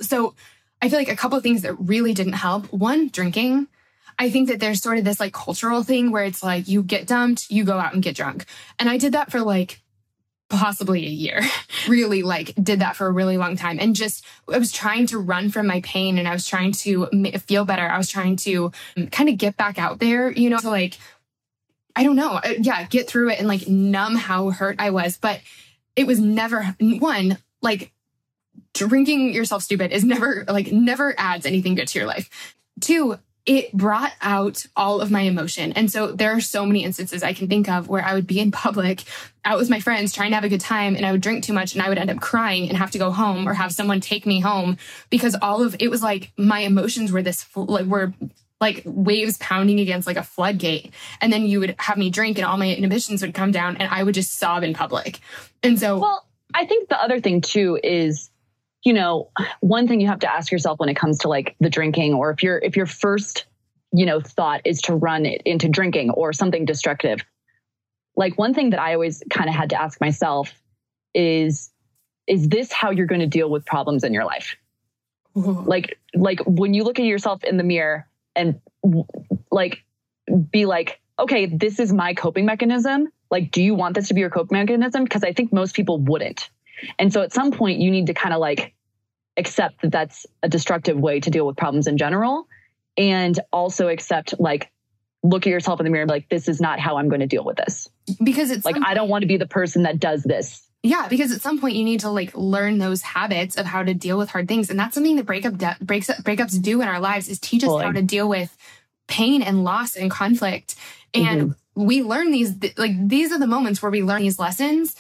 [SPEAKER 3] so I feel like a couple of things that really didn't help. One, drinking. I think that there's sort of this like cultural thing where it's like you get dumped, you go out and get drunk. And I did that for like possibly a year. really like did that for a really long time and just I was trying to run from my pain and I was trying to feel better. I was trying to um, kind of get back out there, you know, to like I don't know, uh, yeah, get through it and like numb how hurt I was, but it was never one like drinking yourself stupid is never like never adds anything good to your life. Two, it brought out all of my emotion. And so there are so many instances I can think of where I would be in public out with my friends trying to have a good time and I would drink too much and I would end up crying and have to go home or have someone take me home because all of it was like my emotions were this like were like waves pounding against like a floodgate. And then you would have me drink and all my inhibitions would come down and I would just sob in public. And so
[SPEAKER 2] Well, I think the other thing too is you know, one thing you have to ask yourself when it comes to like the drinking, or if your if your first, you know, thought is to run it into drinking or something destructive, like one thing that I always kind of had to ask myself is, is this how you're going to deal with problems in your life? Mm-hmm. Like, like when you look at yourself in the mirror and like be like, okay, this is my coping mechanism. Like, do you want this to be your coping mechanism? Because I think most people wouldn't. And so at some point, you need to kind of like accept that that's a destructive way to deal with problems in general and also accept like look at yourself in the mirror and be like this is not how i'm going to deal with this.
[SPEAKER 3] Because it's
[SPEAKER 2] like i don't want to be the person that does this.
[SPEAKER 3] Yeah because at some point you need to like learn those habits of how to deal with hard things. And that's something that breakup de- breaks breakups do in our lives is teach us how to deal with pain and loss and conflict. And mm-hmm. we learn these like these are the moments where we learn these lessons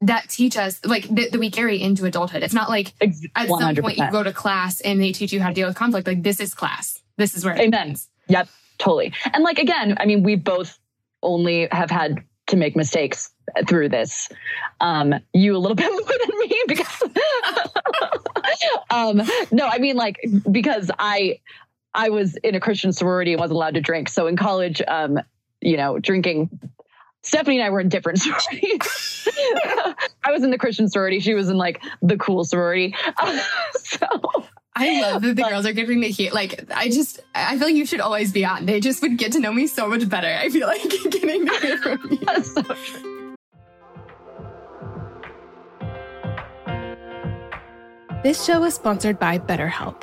[SPEAKER 3] that teach us like that, that we carry into adulthood. It's not like 100%. at some point you go to class and they teach you how to deal with conflict. Like this is class. This is where it Amen. ends.
[SPEAKER 2] Yep, totally. And like again, I mean, we both only have had to make mistakes through this. Um, you a little bit more than me because um, no, I mean like because I I was in a Christian sorority and wasn't allowed to drink. So in college, um, you know, drinking Stephanie and I were in different sororities. I was in the Christian sorority. She was in like the cool sorority. so
[SPEAKER 3] I love that the but, girls are giving me heat. Like, I just, I feel like you should always be on. They just would get to know me so much better. I feel like getting to hear from you. so
[SPEAKER 4] this show is sponsored by BetterHelp.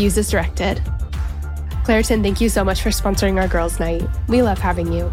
[SPEAKER 4] Use as directed. Claritin, thank you so much for sponsoring our girls' night. We love having you.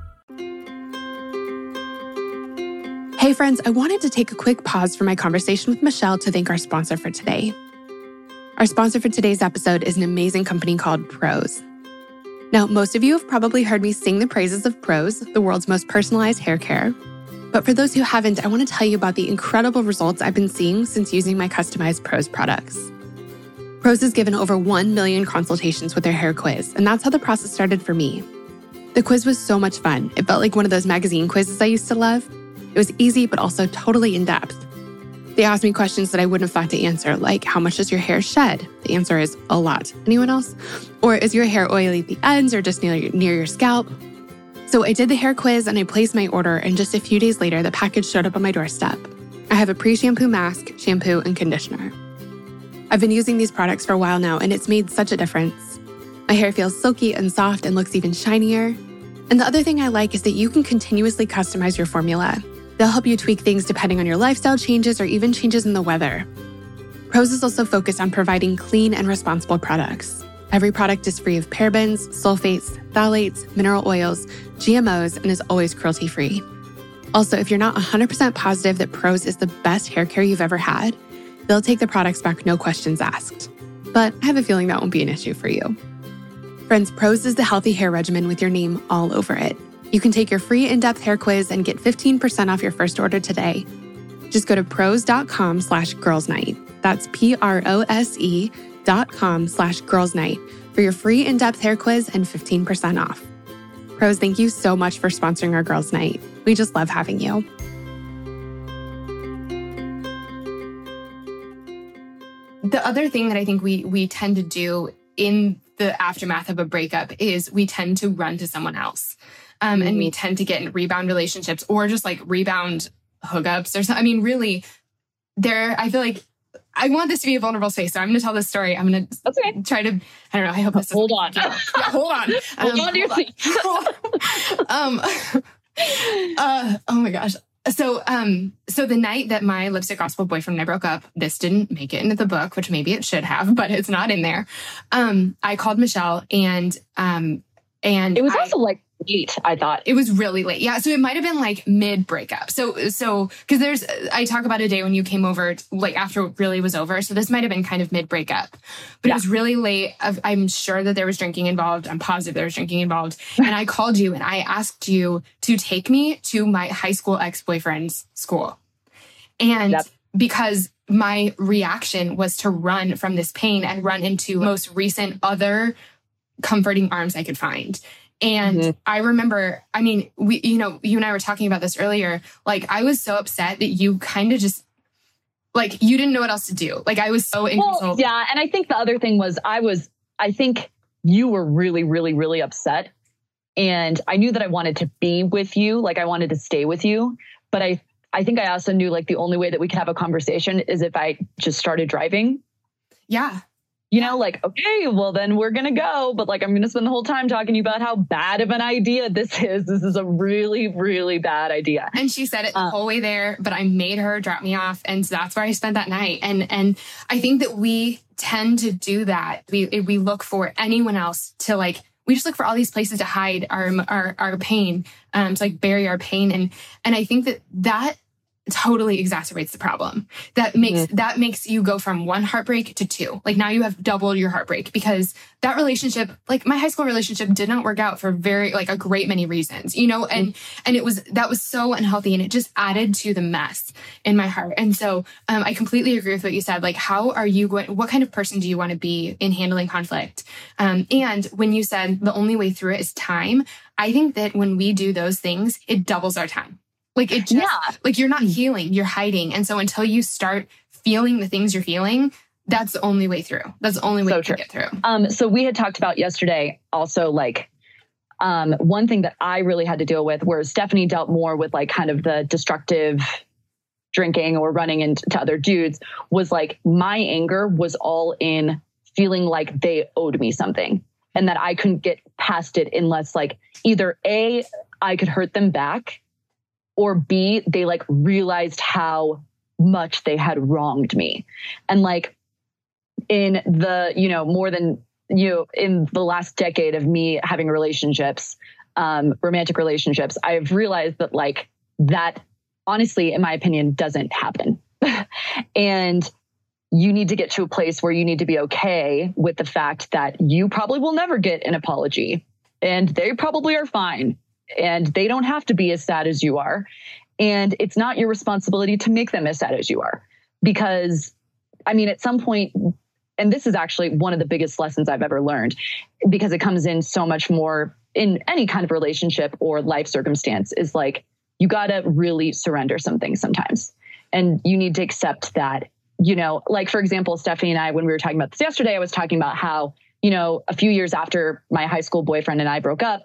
[SPEAKER 1] Hey, friends, I wanted to take a quick pause from my conversation with Michelle to thank our sponsor for today. Our sponsor for today's episode is an amazing company called Prose. Now, most of you have probably heard me sing the praises of Prose, the world's most personalized hair care. But for those who haven't, I want to tell you about the incredible results I've been seeing since using my customized Prose products. Prose has given over 1 million consultations with their hair quiz, and that's how the process started for me. The quiz was so much fun. It felt like one of those magazine quizzes I used to love. It was easy, but also totally in depth. They asked me questions that I wouldn't have thought to answer, like how much does your hair shed? The answer is a lot. Anyone else? Or is your hair oily at the ends or just near your, near your scalp? So I did the hair quiz and I placed my order, and just a few days later, the package showed up on my doorstep. I have a pre shampoo mask, shampoo, and conditioner. I've been using these products for a while now, and it's made such a difference. My hair feels silky and soft and looks even shinier. And the other thing I like is that you can continuously customize your formula. They'll help you tweak things depending on your lifestyle changes or even changes in the weather. Prose is also focused on providing clean and responsible products. Every product is free of parabens, sulfates, phthalates, mineral oils, GMOs, and is always cruelty free. Also, if you're not 100% positive that Prose is the best hair care you've ever had, They'll take the products back, no questions asked. But I have a feeling that won't be an issue for you. Friends, Prose is the healthy hair regimen with your name all over it. You can take your free in-depth hair quiz and get 15% off your first order today. Just go to prose.com slash girls night. That's P-R-O-S-E dot com slash girls night for your free in-depth hair quiz and 15% off. Prose, thank you so much for sponsoring our girls night. We just love having you.
[SPEAKER 3] the other thing that I think we we tend to do in the aftermath of a breakup is we tend to run to someone else. Um, mm-hmm. And we tend to get in rebound relationships or just like rebound hookups or something. I mean, really, there, I feel like I want this to be a vulnerable space. So I'm going to tell this story. I'm going to okay. try to, I don't know. I hope this
[SPEAKER 2] Hold on.
[SPEAKER 3] Yeah, hold on.
[SPEAKER 2] hold um, on to your seat.
[SPEAKER 3] um, uh, oh my gosh. So, um, so the night that my lipstick gospel boyfriend and I broke up, this didn't make it into the book, which maybe it should have, but it's not in there. Um, I called Michelle and, um, and
[SPEAKER 2] it was
[SPEAKER 3] I,
[SPEAKER 2] also like late, I thought.
[SPEAKER 3] It was really late. Yeah. So it might have been like mid breakup. So, so, cause there's, I talk about a day when you came over, like after it really was over. So this might have been kind of mid breakup, but yeah. it was really late. I'm sure that there was drinking involved. I'm positive there was drinking involved. and I called you and I asked you to take me to my high school ex boyfriend's school. And yep. because my reaction was to run from this pain and run into most recent other comforting arms I could find. And mm-hmm. I remember, I mean, we, you know, you and I were talking about this earlier. Like, I was so upset that you kind of just, like, you didn't know what else to do. Like, I was so well.
[SPEAKER 2] Yeah. And I think the other thing was, I was, I think you were really, really, really upset. And I knew that I wanted to be with you. Like, I wanted to stay with you. But I, I think I also knew like the only way that we could have a conversation is if I just started driving.
[SPEAKER 3] Yeah
[SPEAKER 2] you know, like, okay, well, then we're going to go. But like, I'm going to spend the whole time talking to you about how bad of an idea this is. This is a really, really bad idea.
[SPEAKER 3] And she said it the uh, whole way there, but I made her drop me off. And so that's where I spent that night. And, and I think that we tend to do that. We, we look for anyone else to like, we just look for all these places to hide our, our, our pain, um, to like bury our pain. And, and I think that that totally exacerbates the problem. That makes mm-hmm. that makes you go from one heartbreak to two. Like now you have doubled your heartbreak because that relationship, like my high school relationship did not work out for very like a great many reasons, you know, and mm-hmm. and it was that was so unhealthy and it just added to the mess in my heart. And so um, I completely agree with what you said. Like how are you going what kind of person do you want to be in handling conflict? Um, and when you said the only way through it is time, I think that when we do those things, it doubles our time. Like it just, yeah. like you're not healing, you're hiding. And so until you start feeling the things you're feeling, that's the only way through. That's the only way so to get through.
[SPEAKER 2] Um, so we had talked about yesterday also like um, one thing that I really had to deal with where Stephanie dealt more with like kind of the destructive drinking or running into other dudes was like my anger was all in feeling like they owed me something and that I couldn't get past it unless like either A, I could hurt them back or B, they like realized how much they had wronged me. And like in the, you know, more than you know, in the last decade of me having relationships, um, romantic relationships, I've realized that like that honestly, in my opinion, doesn't happen. and you need to get to a place where you need to be okay with the fact that you probably will never get an apology and they probably are fine and they don't have to be as sad as you are. And it's not your responsibility to make them as sad as you are. Because, I mean, at some point, and this is actually one of the biggest lessons I've ever learned because it comes in so much more in any kind of relationship or life circumstance is like, you got to really surrender some things sometimes. And you need to accept that, you know, like for example, Stephanie and I, when we were talking about this yesterday, I was talking about how, you know, a few years after my high school boyfriend and I broke up,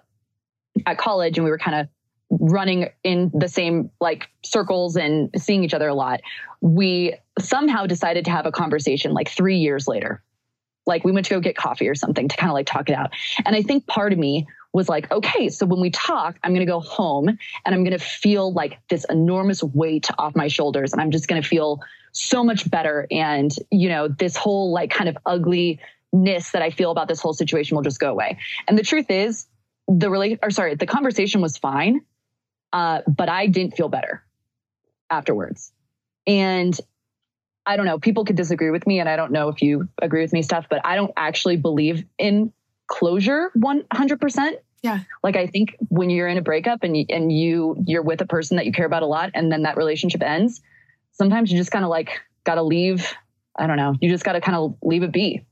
[SPEAKER 2] at college and we were kind of running in the same like circles and seeing each other a lot, we somehow decided to have a conversation like three years later. Like we went to go get coffee or something to kind of like talk it out. And I think part of me was like, okay, so when we talk, I'm going to go home and I'm going to feel like this enormous weight off my shoulders and I'm just going to feel so much better. And, you know, this whole like kind of ugliness that I feel about this whole situation will just go away. And the truth is, the relate or sorry, the conversation was fine, uh, but I didn't feel better afterwards. And I don't know, people could disagree with me and I don't know if you agree with me Steph, but I don't actually believe in closure 100%.
[SPEAKER 3] Yeah.
[SPEAKER 2] Like I think when you're in a breakup and you, and you you're with a person that you care about a lot and then that relationship ends, sometimes you just kind of like got to leave, I don't know, you just got to kind of leave it be.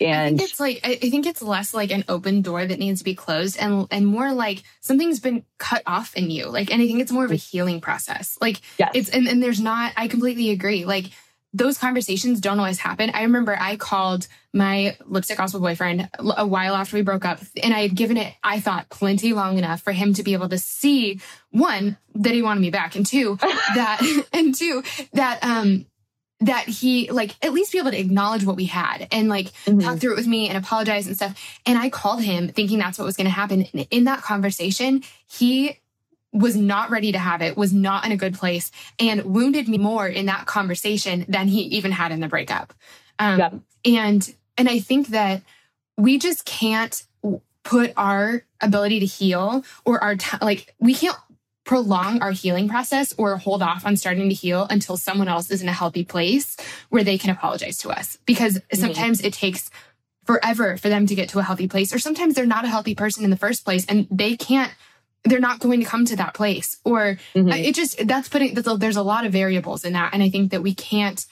[SPEAKER 2] And
[SPEAKER 3] I think it's like I think it's less like an open door that needs to be closed and and more like something's been cut off in you. Like and I think it's more of a healing process. Like
[SPEAKER 2] Yes.
[SPEAKER 3] it's and, and there's not I completely agree. Like those conversations don't always happen. I remember I called my lipstick gospel boyfriend a while after we broke up, and I had given it, I thought, plenty long enough for him to be able to see one that he wanted me back, and two that, and two that um that he like at least be able to acknowledge what we had and like
[SPEAKER 2] Mhm.
[SPEAKER 3] talk through it with me and apologize and stuff. And I called him thinking that's what was going to happen. And in that conversation, he was not ready to have it, was not in a good place, and wounded me more in that conversation than he even had in the breakup. Um. And and I think that we just can't put our ability to heal or our t- like we can't prolong our healing process or hold off on starting to heal until someone else is in a healthy place where they can apologize to us. Because sometimes it takes forever for them to get to a healthy place or sometimes they're not a healthy person in the first place and they can't they're not going to come to that place. Or
[SPEAKER 2] Mhm.
[SPEAKER 3] it just that's putting that's a, there's a lot of variables in that and i think that we can't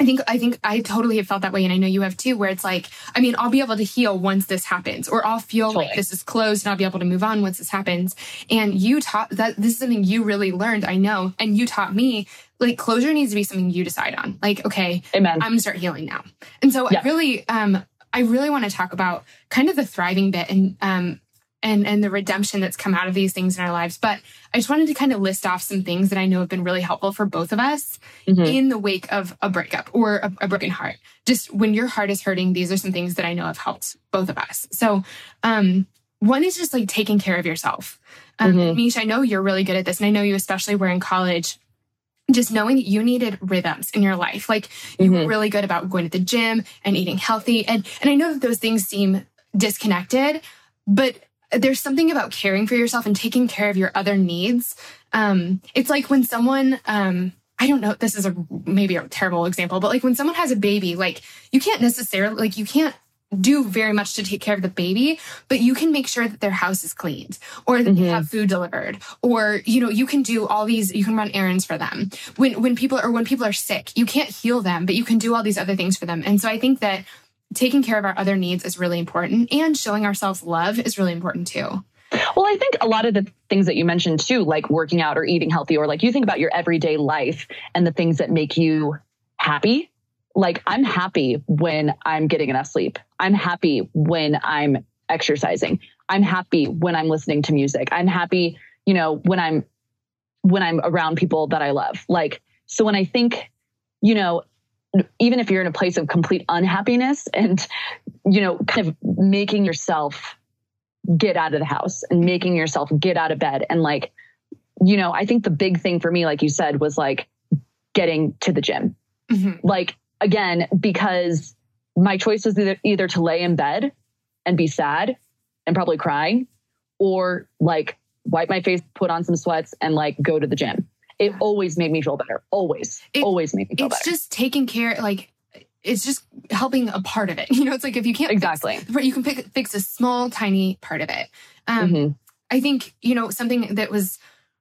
[SPEAKER 3] I think I think I totally have felt that way, and I know you have too. Where it's like, I mean, I'll be able to heal once this happens, or I'll feel like this is closed, and I'll be able to move on once this happens. And you taught that this is something you really learned, I know, and you taught me like closure needs to be something you decide on. Like, okay,
[SPEAKER 2] amen.
[SPEAKER 3] I'm gonna start healing now. And so
[SPEAKER 2] Yeah.
[SPEAKER 3] I really, um, I really want to talk about kind of the thriving bit and um and and the redemption that's come out of these things in our lives. But I just wanted to kind of list off some things that I know have been really helpful for both of us
[SPEAKER 2] Mhm.
[SPEAKER 3] in the wake of a breakup or a, a broken heart. Just when your heart is hurting, these are some things that I know have helped both of us. So um one is just like taking care of yourself. Um,
[SPEAKER 2] Mhm.
[SPEAKER 3] Mish, I know you're really good at this, and I know you especially were in college. Just knowing that you needed rhythms in your life, like you were
[SPEAKER 2] Mhm.
[SPEAKER 3] really good about going to the gym and eating healthy, and and I know that those things seem disconnected, but there's something about caring for yourself and taking care of your other needs. Um, it's like when someone, um, I don't know, this is a maybe a terrible example, but like when someone has a baby, like you can't necessarily like you can't do very much to take care of the baby, but you can make sure that their house is cleaned or that they
[SPEAKER 2] Mhm.
[SPEAKER 3] have food delivered or you know you can do all these you can run errands for them. When when people or when people are sick, you can't heal them, but you can do all these other things for them. And so I think that taking care of our other needs is really important and showing ourselves love is really important too.
[SPEAKER 2] Well, I think a lot of the things that you mentioned too, like working out or eating healthy, or like you think about your everyday life and the things that make you happy. Like I'm happy when I'm getting enough sleep. I'm happy when I'm exercising. I'm happy when I'm listening to music. I'm happy, you know, when I'm when I'm around people that I love. Like so when I think, you know, even if you're in a place of complete unhappiness and you know, kind of making yourself get out of the house and making yourself get out of bed and like you know i think the big thing for me like you said was like getting to the gym
[SPEAKER 3] Mhm.
[SPEAKER 2] like again because my choice was either, either to lay in bed and be sad and probably crying or like wipe my face put on some sweats and like go to the gym it always made me feel better always
[SPEAKER 3] It-
[SPEAKER 2] always made me feel
[SPEAKER 3] It's
[SPEAKER 2] better It's
[SPEAKER 3] just taking care like it's just helping a part of it. You know, it's like if you can't
[SPEAKER 2] exactly
[SPEAKER 3] but you can pick, fix a small tiny part of it. Um
[SPEAKER 2] Mhm.
[SPEAKER 3] I think, you know, something that was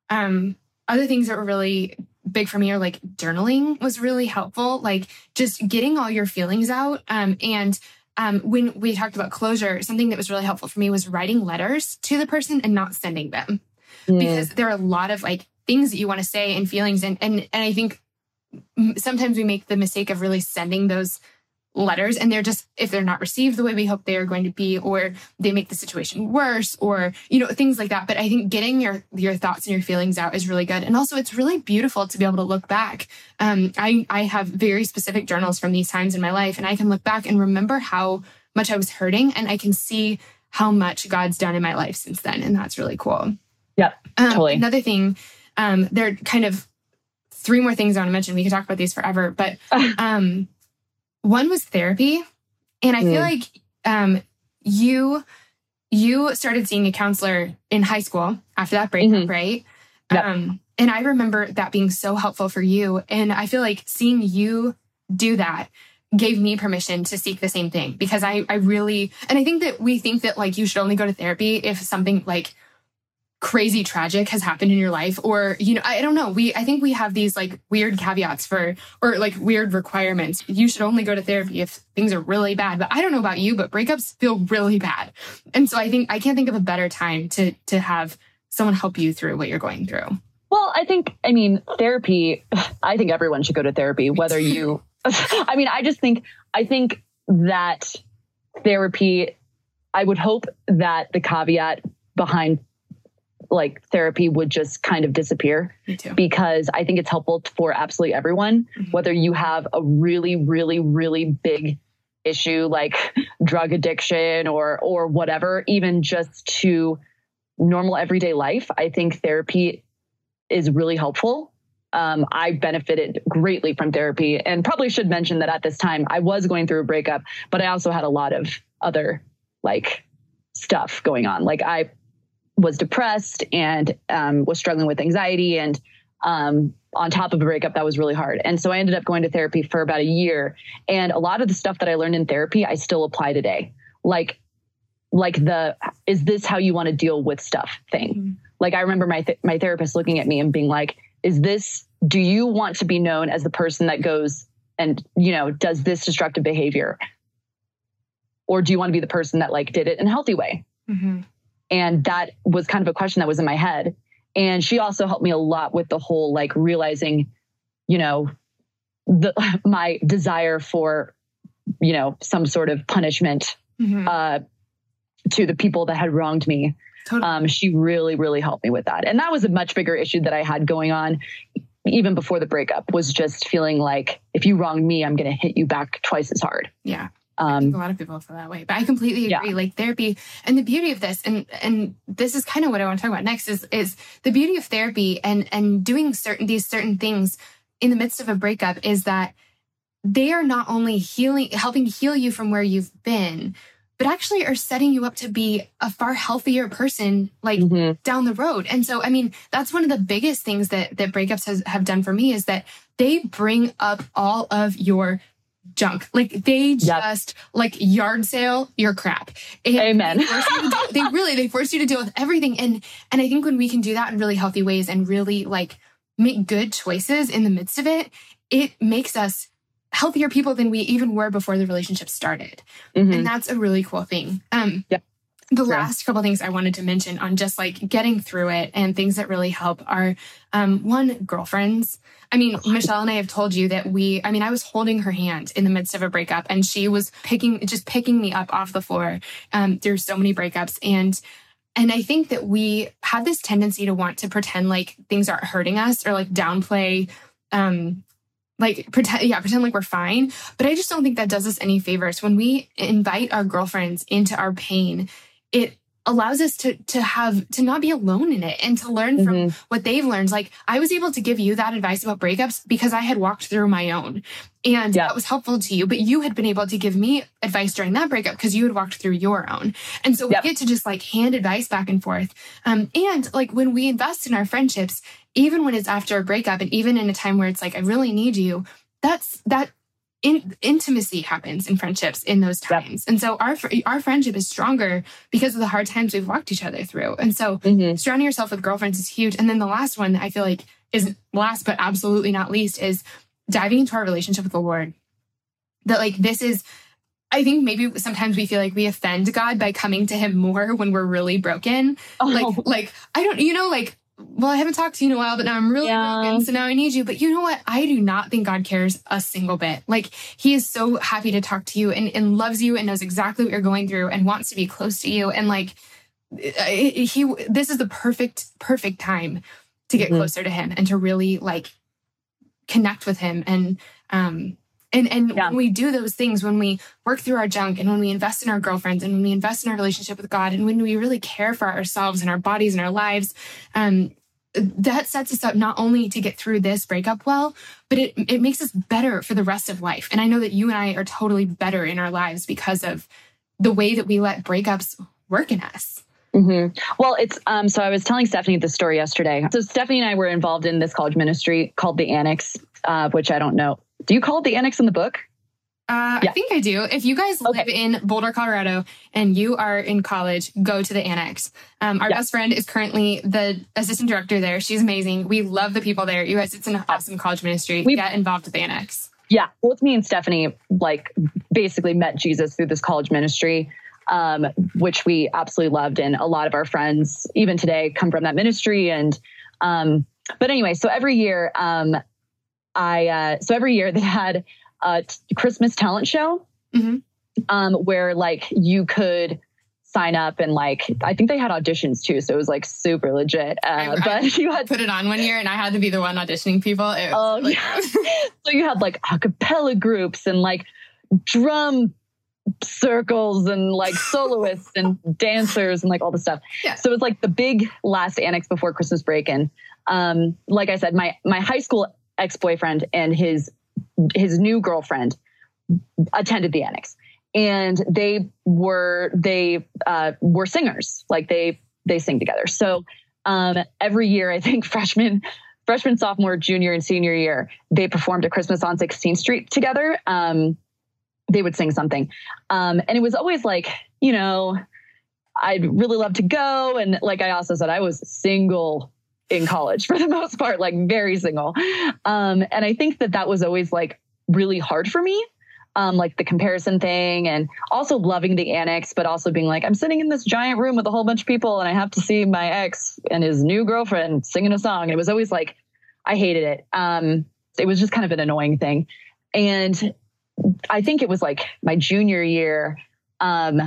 [SPEAKER 3] um other things that were really big for me are like journaling was really helpful, like just getting all your feelings out. Um and um when we talked about closure, something that was really helpful for me was writing letters to the person and not sending them
[SPEAKER 2] Mm.
[SPEAKER 3] because there are a lot of like things that you want to say and feelings. And and and I think sometimes we make the mistake of really sending those letters and they're just if they're not received the way we hope they are going to be or they make the situation worse or you know things like that. But i think getting your your thoughts and your feelings out is really good. And also it's really beautiful to be able to look back. Um i i have very specific journals from these times in my life and i can look back and remember how much i was hurting and i can see how much god's done in my life since then and that's really cool.
[SPEAKER 2] Yep,
[SPEAKER 3] um,
[SPEAKER 2] totally.
[SPEAKER 3] another thing um there are kind of three more things i want to mention we could talk about these forever but um one was therapy and i feel
[SPEAKER 2] Mm.
[SPEAKER 3] like um you you started seeing a counselor in high school after that breakup
[SPEAKER 2] Mhm.
[SPEAKER 3] right
[SPEAKER 2] Yep.
[SPEAKER 3] um and i remember that being so helpful for you and i feel like seeing you do that gave me permission to seek the same thing because I, I really, and I think that we think that like you should only go to therapy if something like crazy tragic has happened in your life or you know I, I don't know. We i think we have these like weird caveats for or like weird requirements. You should only go to therapy if things are really bad but i don't know about you but breakups feel really bad. And so i think i can't think of a better time to to have someone help you through what you're going through.
[SPEAKER 2] Well i think i mean therapy i think everyone should go to therapy whether you i mean i just think i think that therapy i would hope that the caveat behind like therapy would just kind of disappear because I think it's helpful for absolutely everyone, mm-hmm. whether you have a really, really, really big issue like drug addiction or or whatever, even just to normal everyday life. I think therapy is really helpful. Um, I benefited greatly from therapy and probably should mention that at this time I was going through a breakup, but I also had a lot of other like stuff going on. Like I was depressed and um, was struggling with anxiety and um, on top of a breakup that was really hard. And so i ended up going to therapy for about a year. And a lot of the stuff that i learned in therapy i still apply today. Like like the is this how you want to deal with stuff thing? Mm-hmm. like i remember my th- my therapist looking at me and being like is this do you want to be known as the person that goes and you know does this destructive behavior? Or do you want to be the person that like did it in a healthy way? Mm-hmm. And that was kind of a question that was in my head. And she also helped me a lot with the whole like realizing, you know, the my desire for, you know, some sort of punishment mm-hmm. uh, to the people that had wronged me. Totally. Um, she really, really helped me with that. And that was a much bigger issue that I had going on even before the breakup was just feeling like if you wronged me, I'm going to hit you back twice as hard.
[SPEAKER 3] Yeah. Um, a lot of people feel that way, but I completely agree. Yeah. Like therapy, and the beauty of this, and and this is kind of what I want to talk about next is is the beauty of therapy and and doing certain these certain things in the midst of a breakup is that they are not only healing, helping heal you from where you've been, but actually are setting you up to be a far healthier person like mm-hmm. down the road. And so, I mean, that's one of the biggest things that that breakups has, have done for me is that they bring up all of your junk. Like they just yep. like yard sale your crap.
[SPEAKER 2] Amen.
[SPEAKER 3] They, they really they force you to deal with everything. And and I think when we can do that in really healthy ways and really like make good choices in the midst of it, it makes us healthier people than we even were before the relationship started. Mm-hmm. And that's a really cool thing. Um yeah the last couple things I wanted to mention on just like getting through it and things that really help are um, one, girlfriends. I mean, Michelle and I have told you that we, I mean, I was holding her hand in the midst of a breakup and she was picking, just picking me up off the floor um, through so many breakups. And and I think that we have this tendency to want to pretend like things aren't hurting us or like downplay um, like pretend yeah pretend like we're fine. But i just don't think that does us any favors. When we invite our girlfriends into our pain it allows us to to have to not be alone in it and to learn mm-hmm. from what they've learned like i was able to give you that advice about breakups because i had walked through my own and yeah. that was helpful to you but you had been able to give me advice during that breakup because you had walked through your own and so we yep. get to just like hand advice back and forth um, and like when we invest in our friendships even when it's after a breakup and even in a time where it's like i really need you that's that in, intimacy happens in friendships in those times. Yep. And so our our friendship is stronger because of the hard times we've walked each other through. And so mm-hmm. surrounding yourself with girlfriends is huge. And then the last one I feel like is last but absolutely not least is diving into our relationship with the Lord. That like this is I think maybe sometimes we feel like we offend God by coming to him more when we're really broken. Oh. Like like I don't you know like well, I haven't talked to you in a while, but now I'm really yeah. broken. So now I need you. But you know what? I do not think God cares a single bit. Like he is so happy to talk to you and, and loves you and knows exactly what you're going through and wants to be close to you. And like he, this is the perfect, perfect time to get mm-hmm. closer to him and to really like connect with him. And, um, and and yeah. when we do those things, when we work through our junk and when we invest in our girlfriends and when we invest in our relationship with God and when we really care for ourselves and our bodies and our lives, um, that sets us up not only to get through this breakup well, but it it makes us better for the rest of life. And I know that you and I are totally better in our lives because of the way that we let breakups work in us.
[SPEAKER 2] Mm-hmm. Well, it's um, so I was telling Stephanie the story yesterday. So Stephanie and I were involved in this college ministry called the Annex, uh, which I don't know do you call it the annex in the book?
[SPEAKER 3] Uh,
[SPEAKER 2] Yeah.
[SPEAKER 3] I think I do. If you guys
[SPEAKER 2] Okay.
[SPEAKER 3] live in Boulder, Colorado, and you are in college, go to the annex. Um, our
[SPEAKER 2] Yeah.
[SPEAKER 3] best friend is currently the assistant director there. She's amazing. We love the people there. You guys, it's an awesome college ministry.
[SPEAKER 2] We-
[SPEAKER 3] Get involved with the annex.
[SPEAKER 2] Yeah, both me and Stephanie like basically met Jesus through this college ministry, um, which we absolutely loved, and a lot of our friends even today come from that ministry. And um, but anyway, so every year, um, I uh, so every year they had a Christmas talent show,
[SPEAKER 3] Mhm.
[SPEAKER 2] um, where like you could sign up and like I think they had auditions too, so it was like super legit. Uh,
[SPEAKER 3] I-
[SPEAKER 2] but you had
[SPEAKER 3] Put it on one year, and I had to be the one auditioning people. It was
[SPEAKER 2] Oh,
[SPEAKER 3] like-
[SPEAKER 2] yeah. so you had like a cappella groups and like drum circles and like soloists and dancers and like all the stuff.
[SPEAKER 3] Yeah.
[SPEAKER 2] So it was like the big last annex before Christmas break. And um, like I said, my my high school ex-boyfriend and his his new girlfriend attended the annex. And they were they uh, were singers. Like they they sing together. So um, every year, I think freshman freshman, sophomore, junior, and senior year, they performed a Christmas on 16th Street together. Um, they would sing something. Um, and it was always like, you know, I'd really love to go. And like I also said, I was single in college for the most part, like very single. Um, and I think that that was always like really hard for me. Um, like the comparison thing and also loving the annex, but also being like, I'm sitting in this giant room with a whole bunch of people and I have to see my ex and his new girlfriend singing a song. And it was always like, I hated it. Um, it was just kind of an annoying thing. And I think it was like my junior year. Um,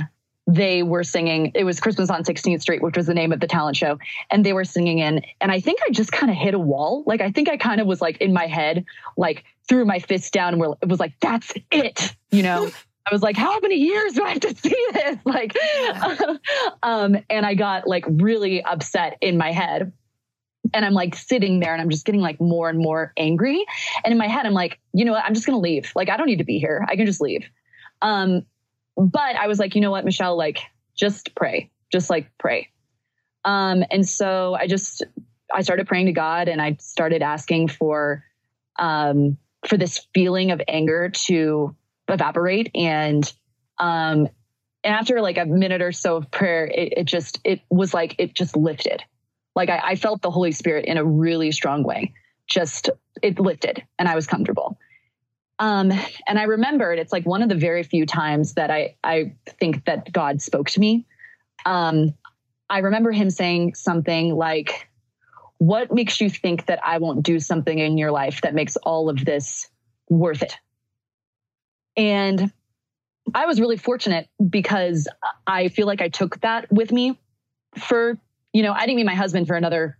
[SPEAKER 2] they were singing, it was Christmas on 16th Street, which was the name of the talent show. And they were singing in, and I think I just kind of hit a wall. Like, I think I kind of was like in my head, like threw my fist down where it was like, that's it, you know? I was like, how many years do I have to see this? Like, um, and I got like really upset in my head. And I'm like sitting there and I'm just getting like more and more angry. And in my head, I'm like, you know what? I'm just going to leave. Like, I don't need to be here. I can just leave. Um, but I was like, you know what, Michelle, like, just pray, just like pray. Um, and so I just, I started praying to God and I started asking for, um, for this feeling of anger to evaporate. And, um, and after like a minute or so of prayer, it, it just, it was like, it just lifted. Like I, I felt the Holy Spirit in a really strong way. Just, it lifted and I was comfortable. Um, and I remembered it's like one of the very few times that I, I think that God spoke to me. Um, I remember him saying something like, What makes you think that I won't do something in your life that makes all of this worth it? And I was really fortunate because I feel like I took that with me for, you know, I didn't meet my husband for another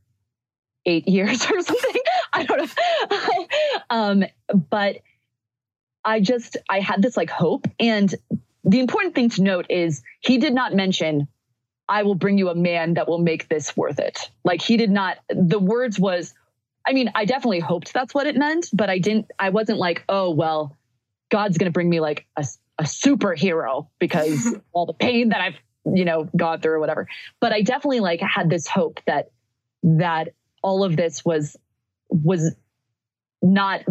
[SPEAKER 2] eight years or something. I don't know. um, but I just, I had this like hope. And the important thing to note is he did not mention, I will bring you a man that will make this worth it. Like he did not, the words was, I mean, I definitely hoped that's what it meant, but I didn't, I wasn't like, oh, well, God's going to bring me like a, a superhero because all the pain that I've, you know, gone through or whatever. But I definitely like had this hope that, that all of this was, was not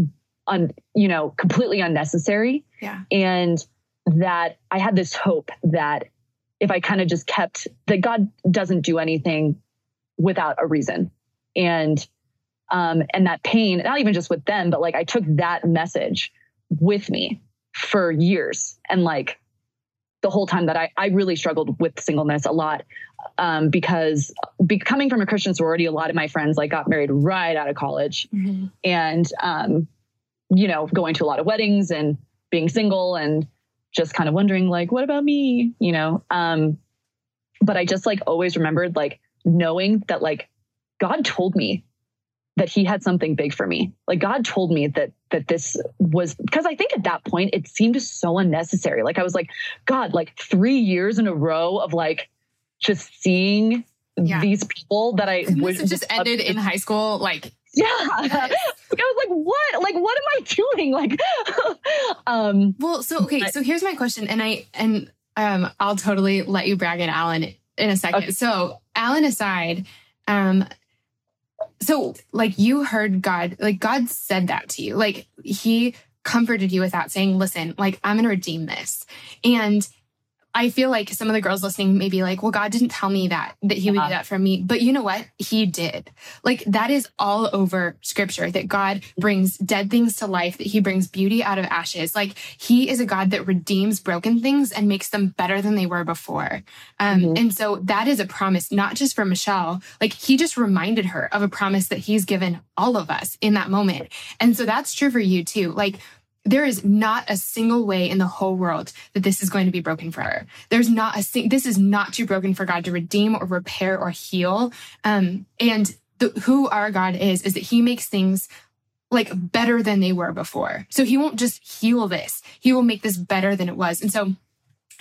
[SPEAKER 2] un, you know, completely unnecessary.
[SPEAKER 3] Yeah.
[SPEAKER 2] And that I had this hope that if I kind of just kept that God doesn't do anything without a reason. And um and that pain, not even just with them, but like I took that message with me for years. And like the whole time that I, I really struggled with singleness a lot um, because be, coming from a Christian sorority, a lot of my friends like got married right out of college
[SPEAKER 3] Mhm.
[SPEAKER 2] and um, you know going to a lot of weddings and being single and just kind of wondering like what about me you know um, but i just like always remembered like knowing that like god told me that he had something big for me like god told me that that this was because i think at that point it seemed so unnecessary like i was like god like three years in a row of like just seeing
[SPEAKER 3] Yeah.
[SPEAKER 2] these people that i
[SPEAKER 3] Couldn't this just ended in high school? Like,
[SPEAKER 2] yeah. I was like, what? Like, what am I doing? Like, um,
[SPEAKER 3] well, so okay,
[SPEAKER 2] But-
[SPEAKER 3] so here's my question, and I and um, I'll totally let you brag at Alan in a second.
[SPEAKER 2] Okay.
[SPEAKER 3] So, Alan aside, um, so like you heard God, like God said that to you, like He comforted you with that, saying, listen, like, I'm going to redeem this. And I feel like some of the girls listening may be like, well, God didn't tell me that, that he would do that for me. But you know what? He did. Like that is all over scripture that God brings dead things to life, that he brings beauty out of ashes. Like he is a God that redeems broken things and makes them better than they were before. Um, mm-hmm. And so that is a promise, not just for Michelle. Like he just reminded her of a promise that he's given all of us in that moment. And so that's true for you too. Like there is not a single way in the whole world that this is going to be broken for her. There's not a sing- this is not too broken for God to redeem or repair or heal. Um, and the, who our God is is that He makes things like better than they were before. So He won't just heal this; He will make this better than it was. And so,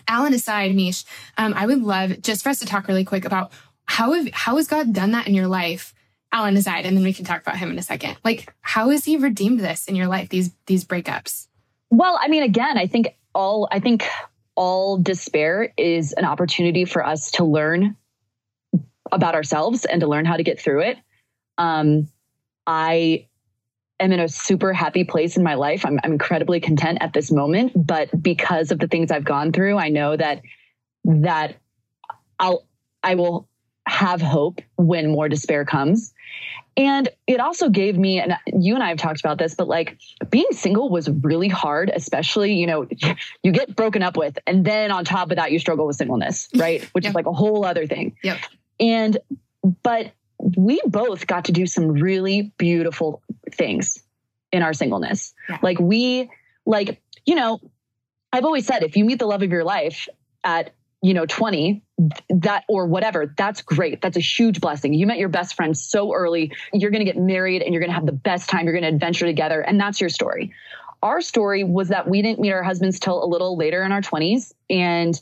[SPEAKER 3] Alan aside, Mish, um, I would love just for us to talk really quick about how have how has God done that in your life Alan aside, and then we can talk about him in a second. Like, how has he redeemed this in your life? These these breakups.
[SPEAKER 2] Well, I mean, again, I think all I think all despair is an opportunity for us to learn about ourselves and to learn how to get through it. Um, I am in a super happy place in my life. I'm, I'm incredibly content at this moment, but because of the things I've gone through, I know that that I'll I will have hope when more despair comes. And it also gave me, and you and I have talked about this, but like being single was really hard, especially, you know, you get broken up with, and then on top of that, you struggle with singleness, right? Which yep. is like a whole other thing.
[SPEAKER 3] Yep.
[SPEAKER 2] And, but we both got to do some really beautiful things in our singleness. Yeah. Like we, like, you know, I've always said if you meet the love of your life at you know 20 that or whatever that's great. That's a huge blessing. You met your best friend so early you're going to get married and you're going to have the best time you're going to adventure together and that's your story. Our story was that we didn't meet our husbands till a little later in our 20s and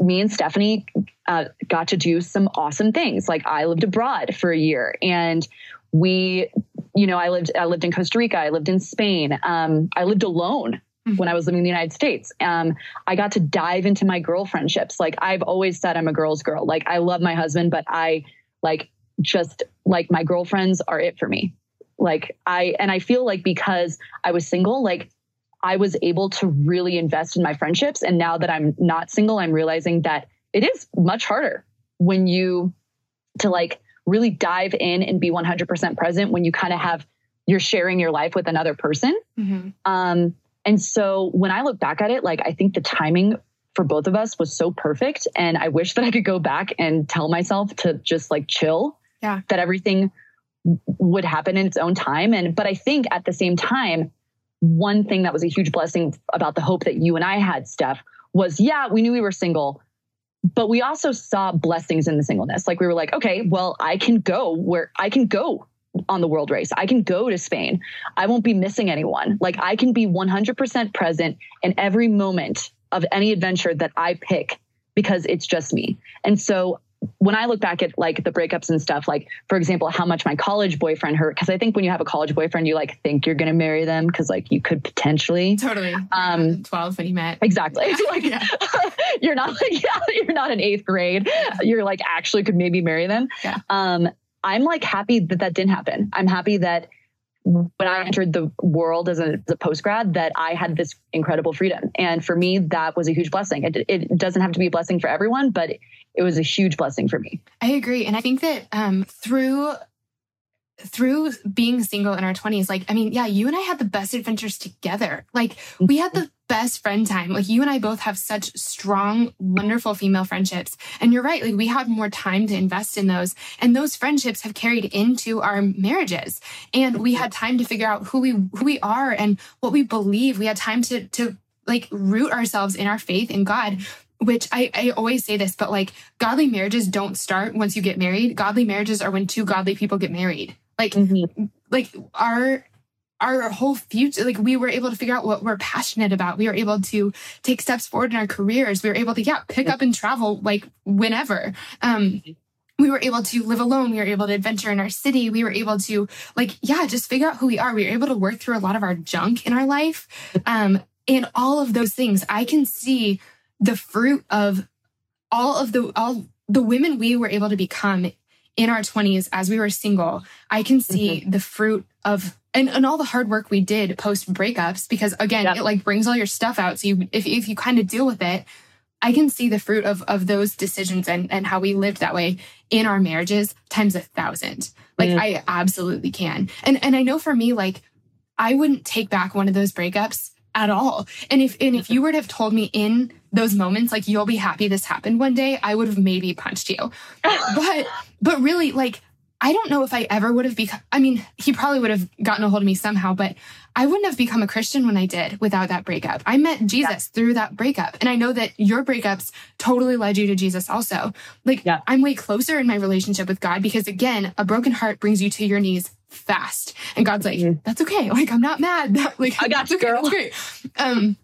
[SPEAKER 2] me and stephanie uh, got to do some awesome things. Like i lived abroad for a year and we you know i lived i lived in costa rica i lived in spain um, i lived alone. When I was living in the United States. Um, I got to dive into my girlfriendships. Like I've always said, I'm a girl's girl. Like I love my husband, but I like just like my girlfriends are it for me. Like I, and I feel like because I was single, like I was able to really invest in my friendships. And now that I'm not single, I'm realizing that it is much harder when you to like really dive in and be 100% present when you kind of have you're sharing your life with another person. Mm-hmm. Um, and so when I look back at it, like I think the timing for both of us was so perfect. And I wish that I could go back and tell myself to just like chill.
[SPEAKER 3] Yeah.
[SPEAKER 2] That everything would happen in its own time. And but I think at the same time, one thing that was a huge blessing about the hope that you and I had, Steph, was yeah, we knew we were single, but we also saw blessings in the singleness. Like we were like, okay, well, I can go where I can go on the world race. I can go to Spain. I won't be missing anyone. Like I can be 100% present in every moment of any adventure that I pick because it's just me. And so when I look back at like the breakups and stuff, like for example, how much my college boyfriend hurt, because I think when you have a college boyfriend, you like think you're gonna marry them because like you could potentially
[SPEAKER 3] totally um twelve when you met
[SPEAKER 2] exactly yeah. like yeah. you're not like yeah you're not in eighth grade you're like actually could maybe marry them
[SPEAKER 3] yeah.
[SPEAKER 2] um I'm like happy that that didn't happen. I'm happy that when I entered the world as a, as a post grad, that I had this incredible freedom. And for me, that was a huge blessing. It, it doesn't have to be a blessing for everyone, but it was a huge blessing for me.
[SPEAKER 3] I agree. And I think that um, through through being single in our 20s, like, I mean, yeah, you and I had the best adventures together. Like, we had the best friend time. Like, you and I both have such strong, wonderful female friendships. And you're right, like, we had more time to invest in those. And those friendships have carried into our marriages. And we had time to figure out who we who we are and what we believe. We had time to to like root ourselves in our faith in God which I, I always say this, but like godly marriages don't start once you get married. Godly marriages are when two godly people get married. Like, mm-hmm. like our our whole future like we were able to figure out what we're passionate about. We were able to take steps forward in our careers. We were able to yeah pick up and travel like whenever. Um we were able to live alone. We were able to adventure in our city. We were able to like yeah just figure out who we are. We were able to work through a lot of our junk in our life. Um and all of those things i can see the fruit of all of the all the women we were able to become in our 20s as we were single, I can see mm-hmm. the fruit of and, and all the hard work we did post breakups because again
[SPEAKER 2] Yep.
[SPEAKER 3] it like brings all your stuff out. So you if, if you kind of deal with it i can see the fruit of of those decisions and and how we lived that way in our marriages times a thousand. Like
[SPEAKER 2] Mm.
[SPEAKER 3] i absolutely can. And and i know for me like i wouldn't take back one of those breakups at all. And if and if you were to have told me in those moments like you'll be happy this happened one day i would have maybe punched you. But but really like I don't know if I ever would have become I mean, he probably would have gotten a hold of me somehow, but I wouldn't have become a Christian when I did without that breakup. I met Jesus through that breakup. And I know that your breakups totally led you to Jesus also. Like
[SPEAKER 2] Yeah.
[SPEAKER 3] I'm way closer in my relationship with God because again, a broken heart brings you to your knees fast. And God's like,
[SPEAKER 2] Mhm.
[SPEAKER 3] that's okay. Like I'm not mad. like
[SPEAKER 2] I got you,
[SPEAKER 3] okay.
[SPEAKER 2] girl.
[SPEAKER 3] That's great. Um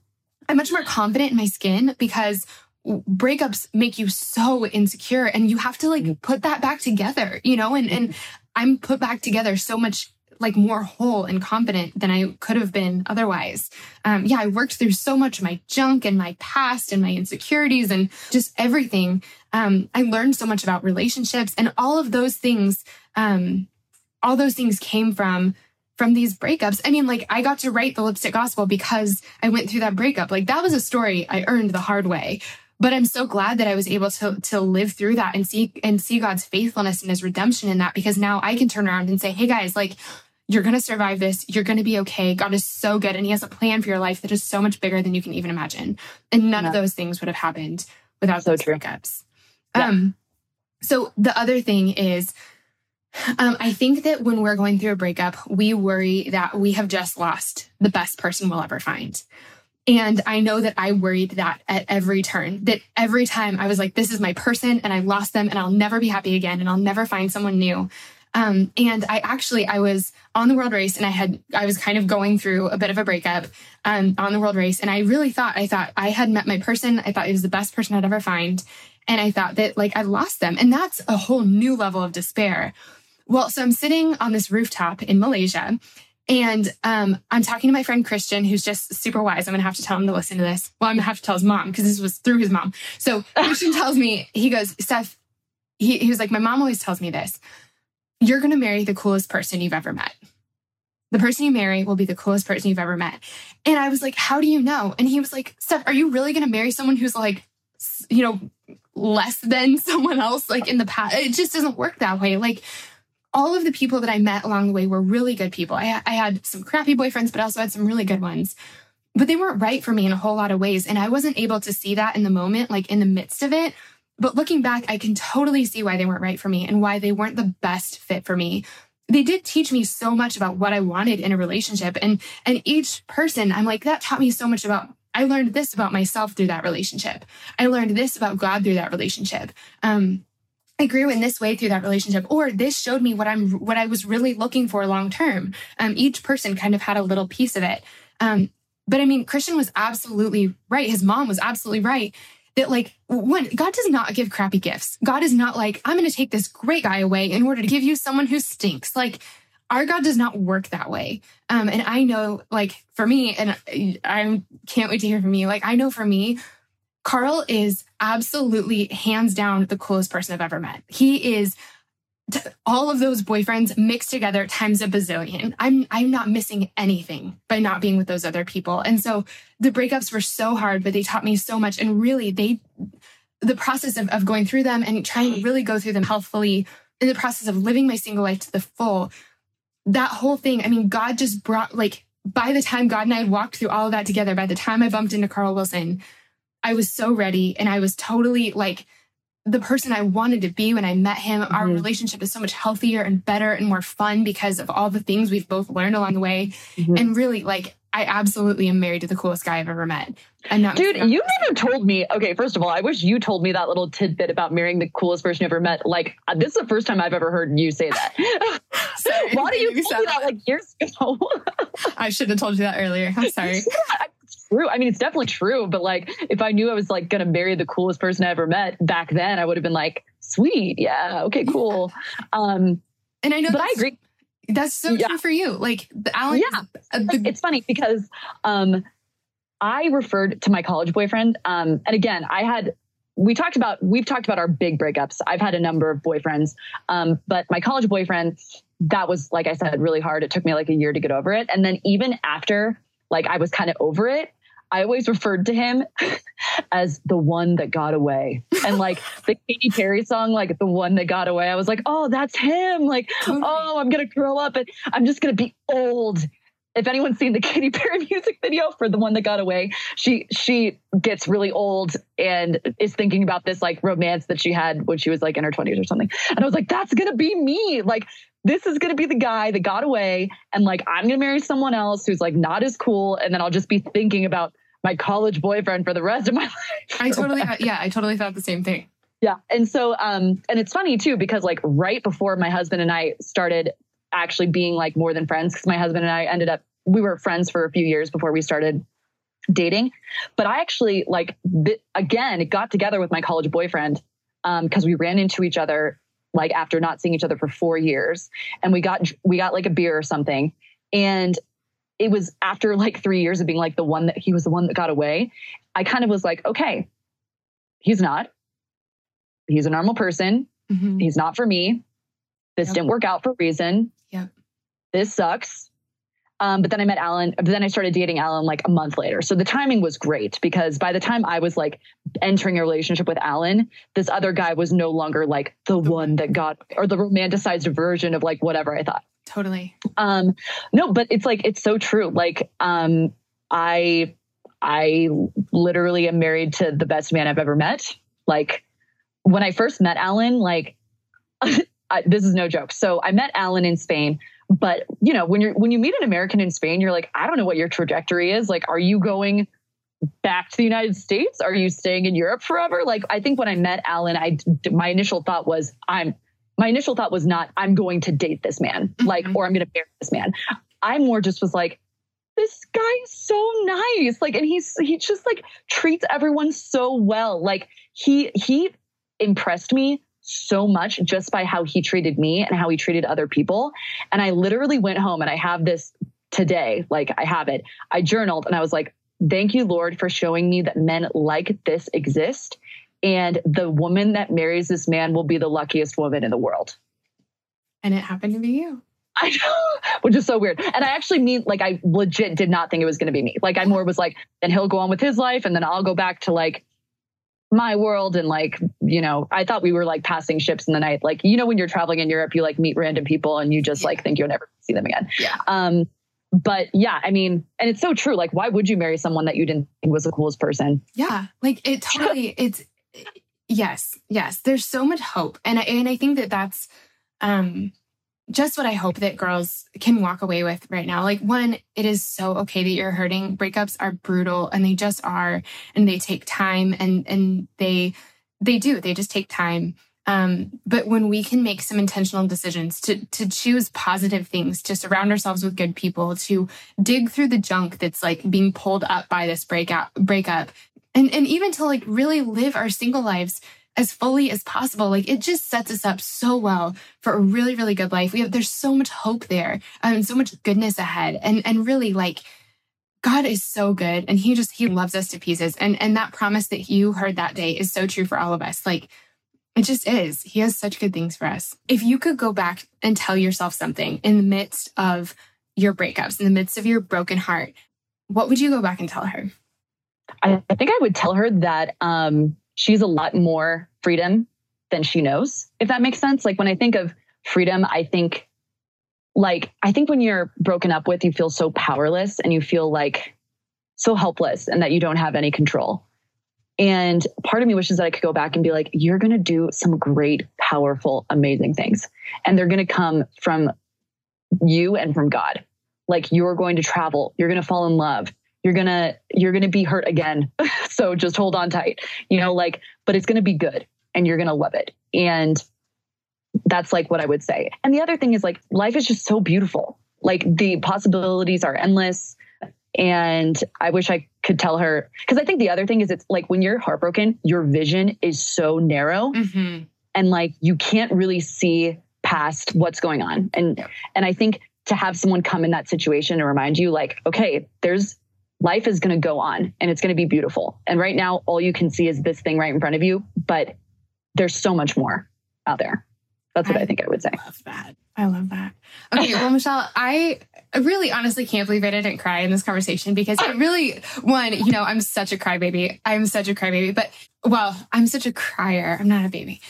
[SPEAKER 3] I'm much more confident in my skin because breakups make you so insecure and you have to like put that back together, you know, and and I'm put back together so much like more whole and confident than I could have been otherwise. Um yeah, I worked through so much of my junk and my past and my insecurities and just everything. Um I learned so much about relationships and all of those things um all those things came from from these breakups. I mean, like I got to write the lipstick gospel because I went through that breakup. Like that was a story I earned the hard way. But I'm so glad that I was able to to live through that and see and see God's faithfulness and his redemption in that because now I can turn around and say, "Hey guys, like you're going to survive this. You're going to be okay. God is so good and he has a plan for your life that is so much bigger than you can even imagine." And none of those things would have happened without
[SPEAKER 2] So
[SPEAKER 3] those
[SPEAKER 2] true.
[SPEAKER 3] breakups.
[SPEAKER 2] Yeah.
[SPEAKER 3] Um so the other thing is um, I think that when we're going through a breakup, we worry that we have just lost the best person we'll ever find. And I know that I worried that at every turn, that every time I was like, this is my person and I lost them and I'll never be happy again and I'll never find someone new. Um, and I actually, I was on the world race and I had, I was kind of going through a bit of a breakup um, on the world race. And I really thought, I thought I had met my person. I thought it was the best person I'd ever find. And I thought that like I lost them. And that's a whole new level of despair. Well, so I'm sitting on this rooftop in Malaysia and um, I'm talking to my friend Christian, who's just super wise. I'm going to have to tell him to listen to this. Well, I'm going to have to tell his mom because this was through his mom. So Christian tells me, he goes, Steph, he, he was like, my mom always tells me this you're going to marry the coolest person you've ever met. The person you marry will be the coolest person you've ever met. And I was like, how do you know? And he was like, Steph, are you really going to marry someone who's like, you know, less than someone else like in the past? It just doesn't work that way. Like, all of the people that I met along the way were really good people. I, I had some crappy boyfriends, but also had some really good ones. But they weren't right for me in a whole lot of ways. And I wasn't able to see that in the moment, like in the midst of it. But looking back, I can totally see why they weren't right for me and why they weren't the best fit for me. They did teach me so much about what I wanted in a relationship. And and each person, I'm like, that taught me so much about I learned this about myself through that relationship. I learned this about God through that relationship. Um, I grew in this way through that relationship, or this showed me what I'm what I was really looking for long term. Um, each person kind of had a little piece of it. Um, but I mean, Christian was absolutely right. His mom was absolutely right that like one, God does not give crappy gifts. God is not like, I'm gonna take this great guy away in order to give you someone who stinks. Like our God does not work that way. Um, and I know, like for me, and I can't wait to hear from you. Like I know for me, Carl is absolutely hands down the coolest person I've ever met. He is t- all of those boyfriends mixed together times a bazillion. I'm I'm not missing anything by not being with those other people. And so the breakups were so hard, but they taught me so much. And really, they the process of, of going through them and trying to really go through them healthfully in the process of living my single life to the full. That whole thing, I mean, God just brought like by the time God and I walked through all of that together, by the time I bumped into Carl Wilson, I was so ready and I was totally like the person I wanted to be when I met him. Our
[SPEAKER 2] Mhm.
[SPEAKER 3] relationship is so much healthier and better and more fun because of all the things we've both learned along the way.
[SPEAKER 2] Mhm.
[SPEAKER 3] And really, like, I absolutely am married to the coolest guy I've ever met. I'm not
[SPEAKER 2] Dude, you never told me. Okay, first of all, I wish you told me that little tidbit about marrying the coolest person you ever met. Like, uh, this is the first time I've ever heard you say that.
[SPEAKER 3] Sorry,
[SPEAKER 2] Why do you tell me that like years ago?
[SPEAKER 3] I should have told you that earlier. I'm sorry.
[SPEAKER 2] Yeah, true. I mean, it's definitely true. But like, if I knew I was like gonna marry the coolest person I ever met back then, I would have been like, sweet, yeah, okay, cool. Um,
[SPEAKER 3] And I know
[SPEAKER 2] but I
[SPEAKER 3] that's-
[SPEAKER 2] agree.
[SPEAKER 3] That's so
[SPEAKER 2] Yeah.
[SPEAKER 3] true for you. Like, Alan,
[SPEAKER 2] Yeah.
[SPEAKER 3] uh, the,
[SPEAKER 2] it's funny because um I referred to my college boyfriend. Um, and again, I had we talked about we've talked about our big breakups. I've had a number of boyfriends, um, but my college boyfriend, that was, like I said, really hard. It took me like a year to get over it. And then even after like I was kind of over it, I always referred to him as the one that got away. And like the Katy Perry song, like the one that got away, I was like, oh, that's him. Like, oh, I'm going to grow up and I'm just going to be old. If anyone's seen the Katy Perry music video for the one that got away, she she gets really old and is thinking about this like romance that she had when she was like in her 20s or something. And I was like, that's gonna be me. Like this is going to be the guy that got away and like i'm going to marry someone else who's like not as cool and then i'll just be thinking about my college boyfriend for the rest of my life.
[SPEAKER 3] I totally, yeah, I totally thought the same thing.
[SPEAKER 2] yeah and so um and it's funny too because like right before my husband and i started actually being like more than friends because my husband and i ended up we were friends for a few years before we started dating. But i actually like th- again got together with my college boyfriend um because we ran into each other like after not seeing each other for four years and we got we got like a beer or something. And it was after like three years of being like the one that he was the one that got away i kind of was like okay he's not he's a normal person
[SPEAKER 3] Mhm.
[SPEAKER 2] he's not for me this
[SPEAKER 3] Yep.
[SPEAKER 2] didn't work out for a reason
[SPEAKER 3] Yep.
[SPEAKER 2] this sucks um, but then I met Alan. But then I started dating Alan like a month later. So the timing was great because by the time I was like entering a relationship with Alan, this other guy was no longer like the one that got or the romanticized version of like whatever I thought.
[SPEAKER 3] Totally.
[SPEAKER 2] Um, no, but it's like it's so true. Like um, I I literally am married to the best man I've ever met. Like when I first met Alan, like I, this is no joke. So I met Alan in Spain, but you know when you're when you meet an American in Spain, you're like, I don't know what your trajectory is. Like, are you going back to the United States? Are you staying in Europe forever? Like, I think when I met Alan, I my initial thought was I'm my initial thought was not I'm going to date this man, like,
[SPEAKER 3] Mhm.
[SPEAKER 2] or I'm going to marry this man. I more just was like, this guy is so nice, like, and he's he just like treats everyone so well. Like he he impressed me so much just by how he treated me and how he treated other people. And I literally went home and I have this today, like I have it. I journaled and I was like, thank you, Lord, for showing me that men like this exist. And the woman that marries this man will be the luckiest woman in the world.
[SPEAKER 3] And it happened to be you.
[SPEAKER 2] I know, which is so weird. And I actually mean, like, I legit did not think it was going to be me. Like, I more was like, then he'll go on with his life, and then I'll go back to like my world. And like, you know, I thought we were like passing ships in the night. Like, you know, when you're traveling in Europe, you like meet random people and you just like think you'll never see them again.
[SPEAKER 3] Yeah.
[SPEAKER 2] Um, but yeah, I mean, and it's so true. Like, why would you marry someone that you didn't think was the coolest person?
[SPEAKER 3] Yeah, like it totally. It's yes, yes. There's so much hope, and I, and I think that that's um just what I hope that girls can walk away with right now. Like one, it is so okay that you're hurting. Breakups are brutal, and they just are, and they take time, and and they they do. They just take time. Um, but when we can make some intentional decisions to to choose positive things, to surround ourselves with good people, to dig through the junk that's like being pulled up by this breakout breakup, and and even to like really live our single lives as fully as possible like it just sets us up so well for a really really good life. We have there's so much hope there um, and so much goodness ahead. And and really like god is so good and he just he loves us to pieces. And and that promise that you heard that day is so true for all of us. Like it just is. He has such good things for us. If you could go back and tell yourself something in the midst of your breakups in the midst of your broken heart what would you go back and tell her
[SPEAKER 2] I, I think I would tell her that um, she's a lot more freedom than she knows, if that makes sense. Like when I think of freedom, I think like I think when you're broken up with, you feel so powerless and you feel like so helpless and that you don't have any control. And part of me wishes that I could go back and be like, you're going to do some great, powerful, amazing things. And they're going to come from you and from God. Like you're going to travel, you're going to fall in love, you're to you're to be hurt again. so just hold on tight. You know, like but it's to be good and you're to love it. And that's like what I would say. And the other thing is like life is just so beautiful. Like the possibilities are endless. And I wish I could tell her because I think the other thing is it's like when you're heartbroken, your vision is so narrow
[SPEAKER 3] mm-hmm.
[SPEAKER 2] and like you can't really see past what's going on. And and I think to have someone come in that situation and remind you like, okay, there's life is going to go on and it's going to be beautiful. And right now all you can see is this thing right in front of you, but there's so much more out there. That's what I,
[SPEAKER 3] I
[SPEAKER 2] think I would say.
[SPEAKER 3] love that I love that. Okay, well, Michelle, I really honestly can't believe I didn't cry in this conversation because it really, one, you know, I'm such a crybaby. I'm such a crybaby, but well, I'm such a crier. I'm not a baby.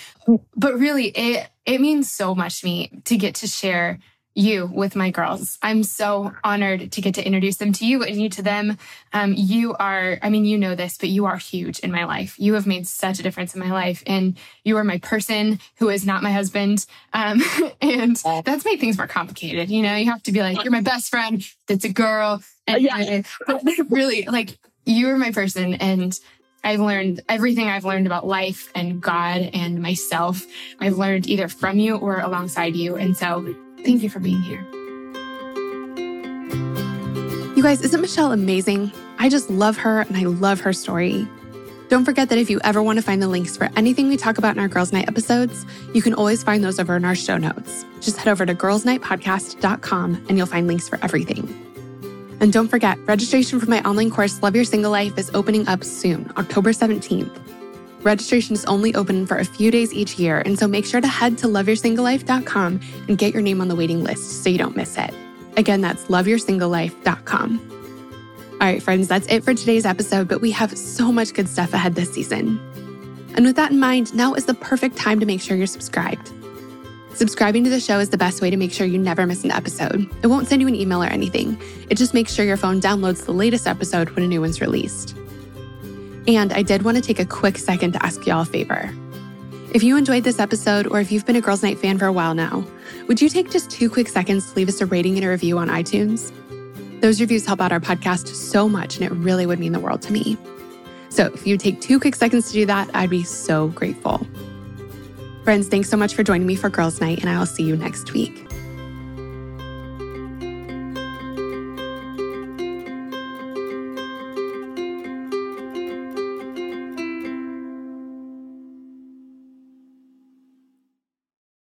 [SPEAKER 3] But really, it it means so much to me to get to share you with my girls. I'm so honored to get to introduce them to you and you to them. Um, you are, I mean, you know this, but you are huge in my life. You have made such a difference in my life. And you are my person who is not my husband. Um, and that's made things more complicated. You know, you have to be like, you're my best friend. That's a girl. And yeah. really, like, you are my person. And I've learned everything I've learned about life and God and myself. I've learned either from you or alongside you. And so Thank you for being here.
[SPEAKER 1] You guys, isn't Michelle amazing? I just love her and I love her story. Don't forget that if you ever want to find the links for anything we talk about in our Girls Night episodes, you can always find those over in our show notes. Just head over to girlsnightpodcast.com and you'll find links for everything. And don't forget, registration for my online course, Love Your Single Life, is opening up soon, October 17th. Registration is only open for a few days each year, and so make sure to head to loveyoursinglelife.com and get your name on the waiting list so you don't miss it. Again, that's loveyoursinglelife.com. All right, friends, that's it for today's episode, but we have so much good stuff ahead this season. And with that in mind, now is the perfect time to make sure you're subscribed. Subscribing to the show is the best way to make sure you never miss an episode. It won't send you an email or anything, it just makes sure your phone downloads the latest episode when a new one's released. And I did want to take a quick second to ask y'all a favor. If you enjoyed this episode, or if you've been a Girls Night fan for a while now, would you take just two quick seconds to leave us a rating and a review on iTunes? Those reviews help out our podcast so much, and it really would mean the world to me. So if you take two quick seconds to do that, I'd be so grateful. Friends, thanks so much for joining me for Girls Night, and I will see you next week.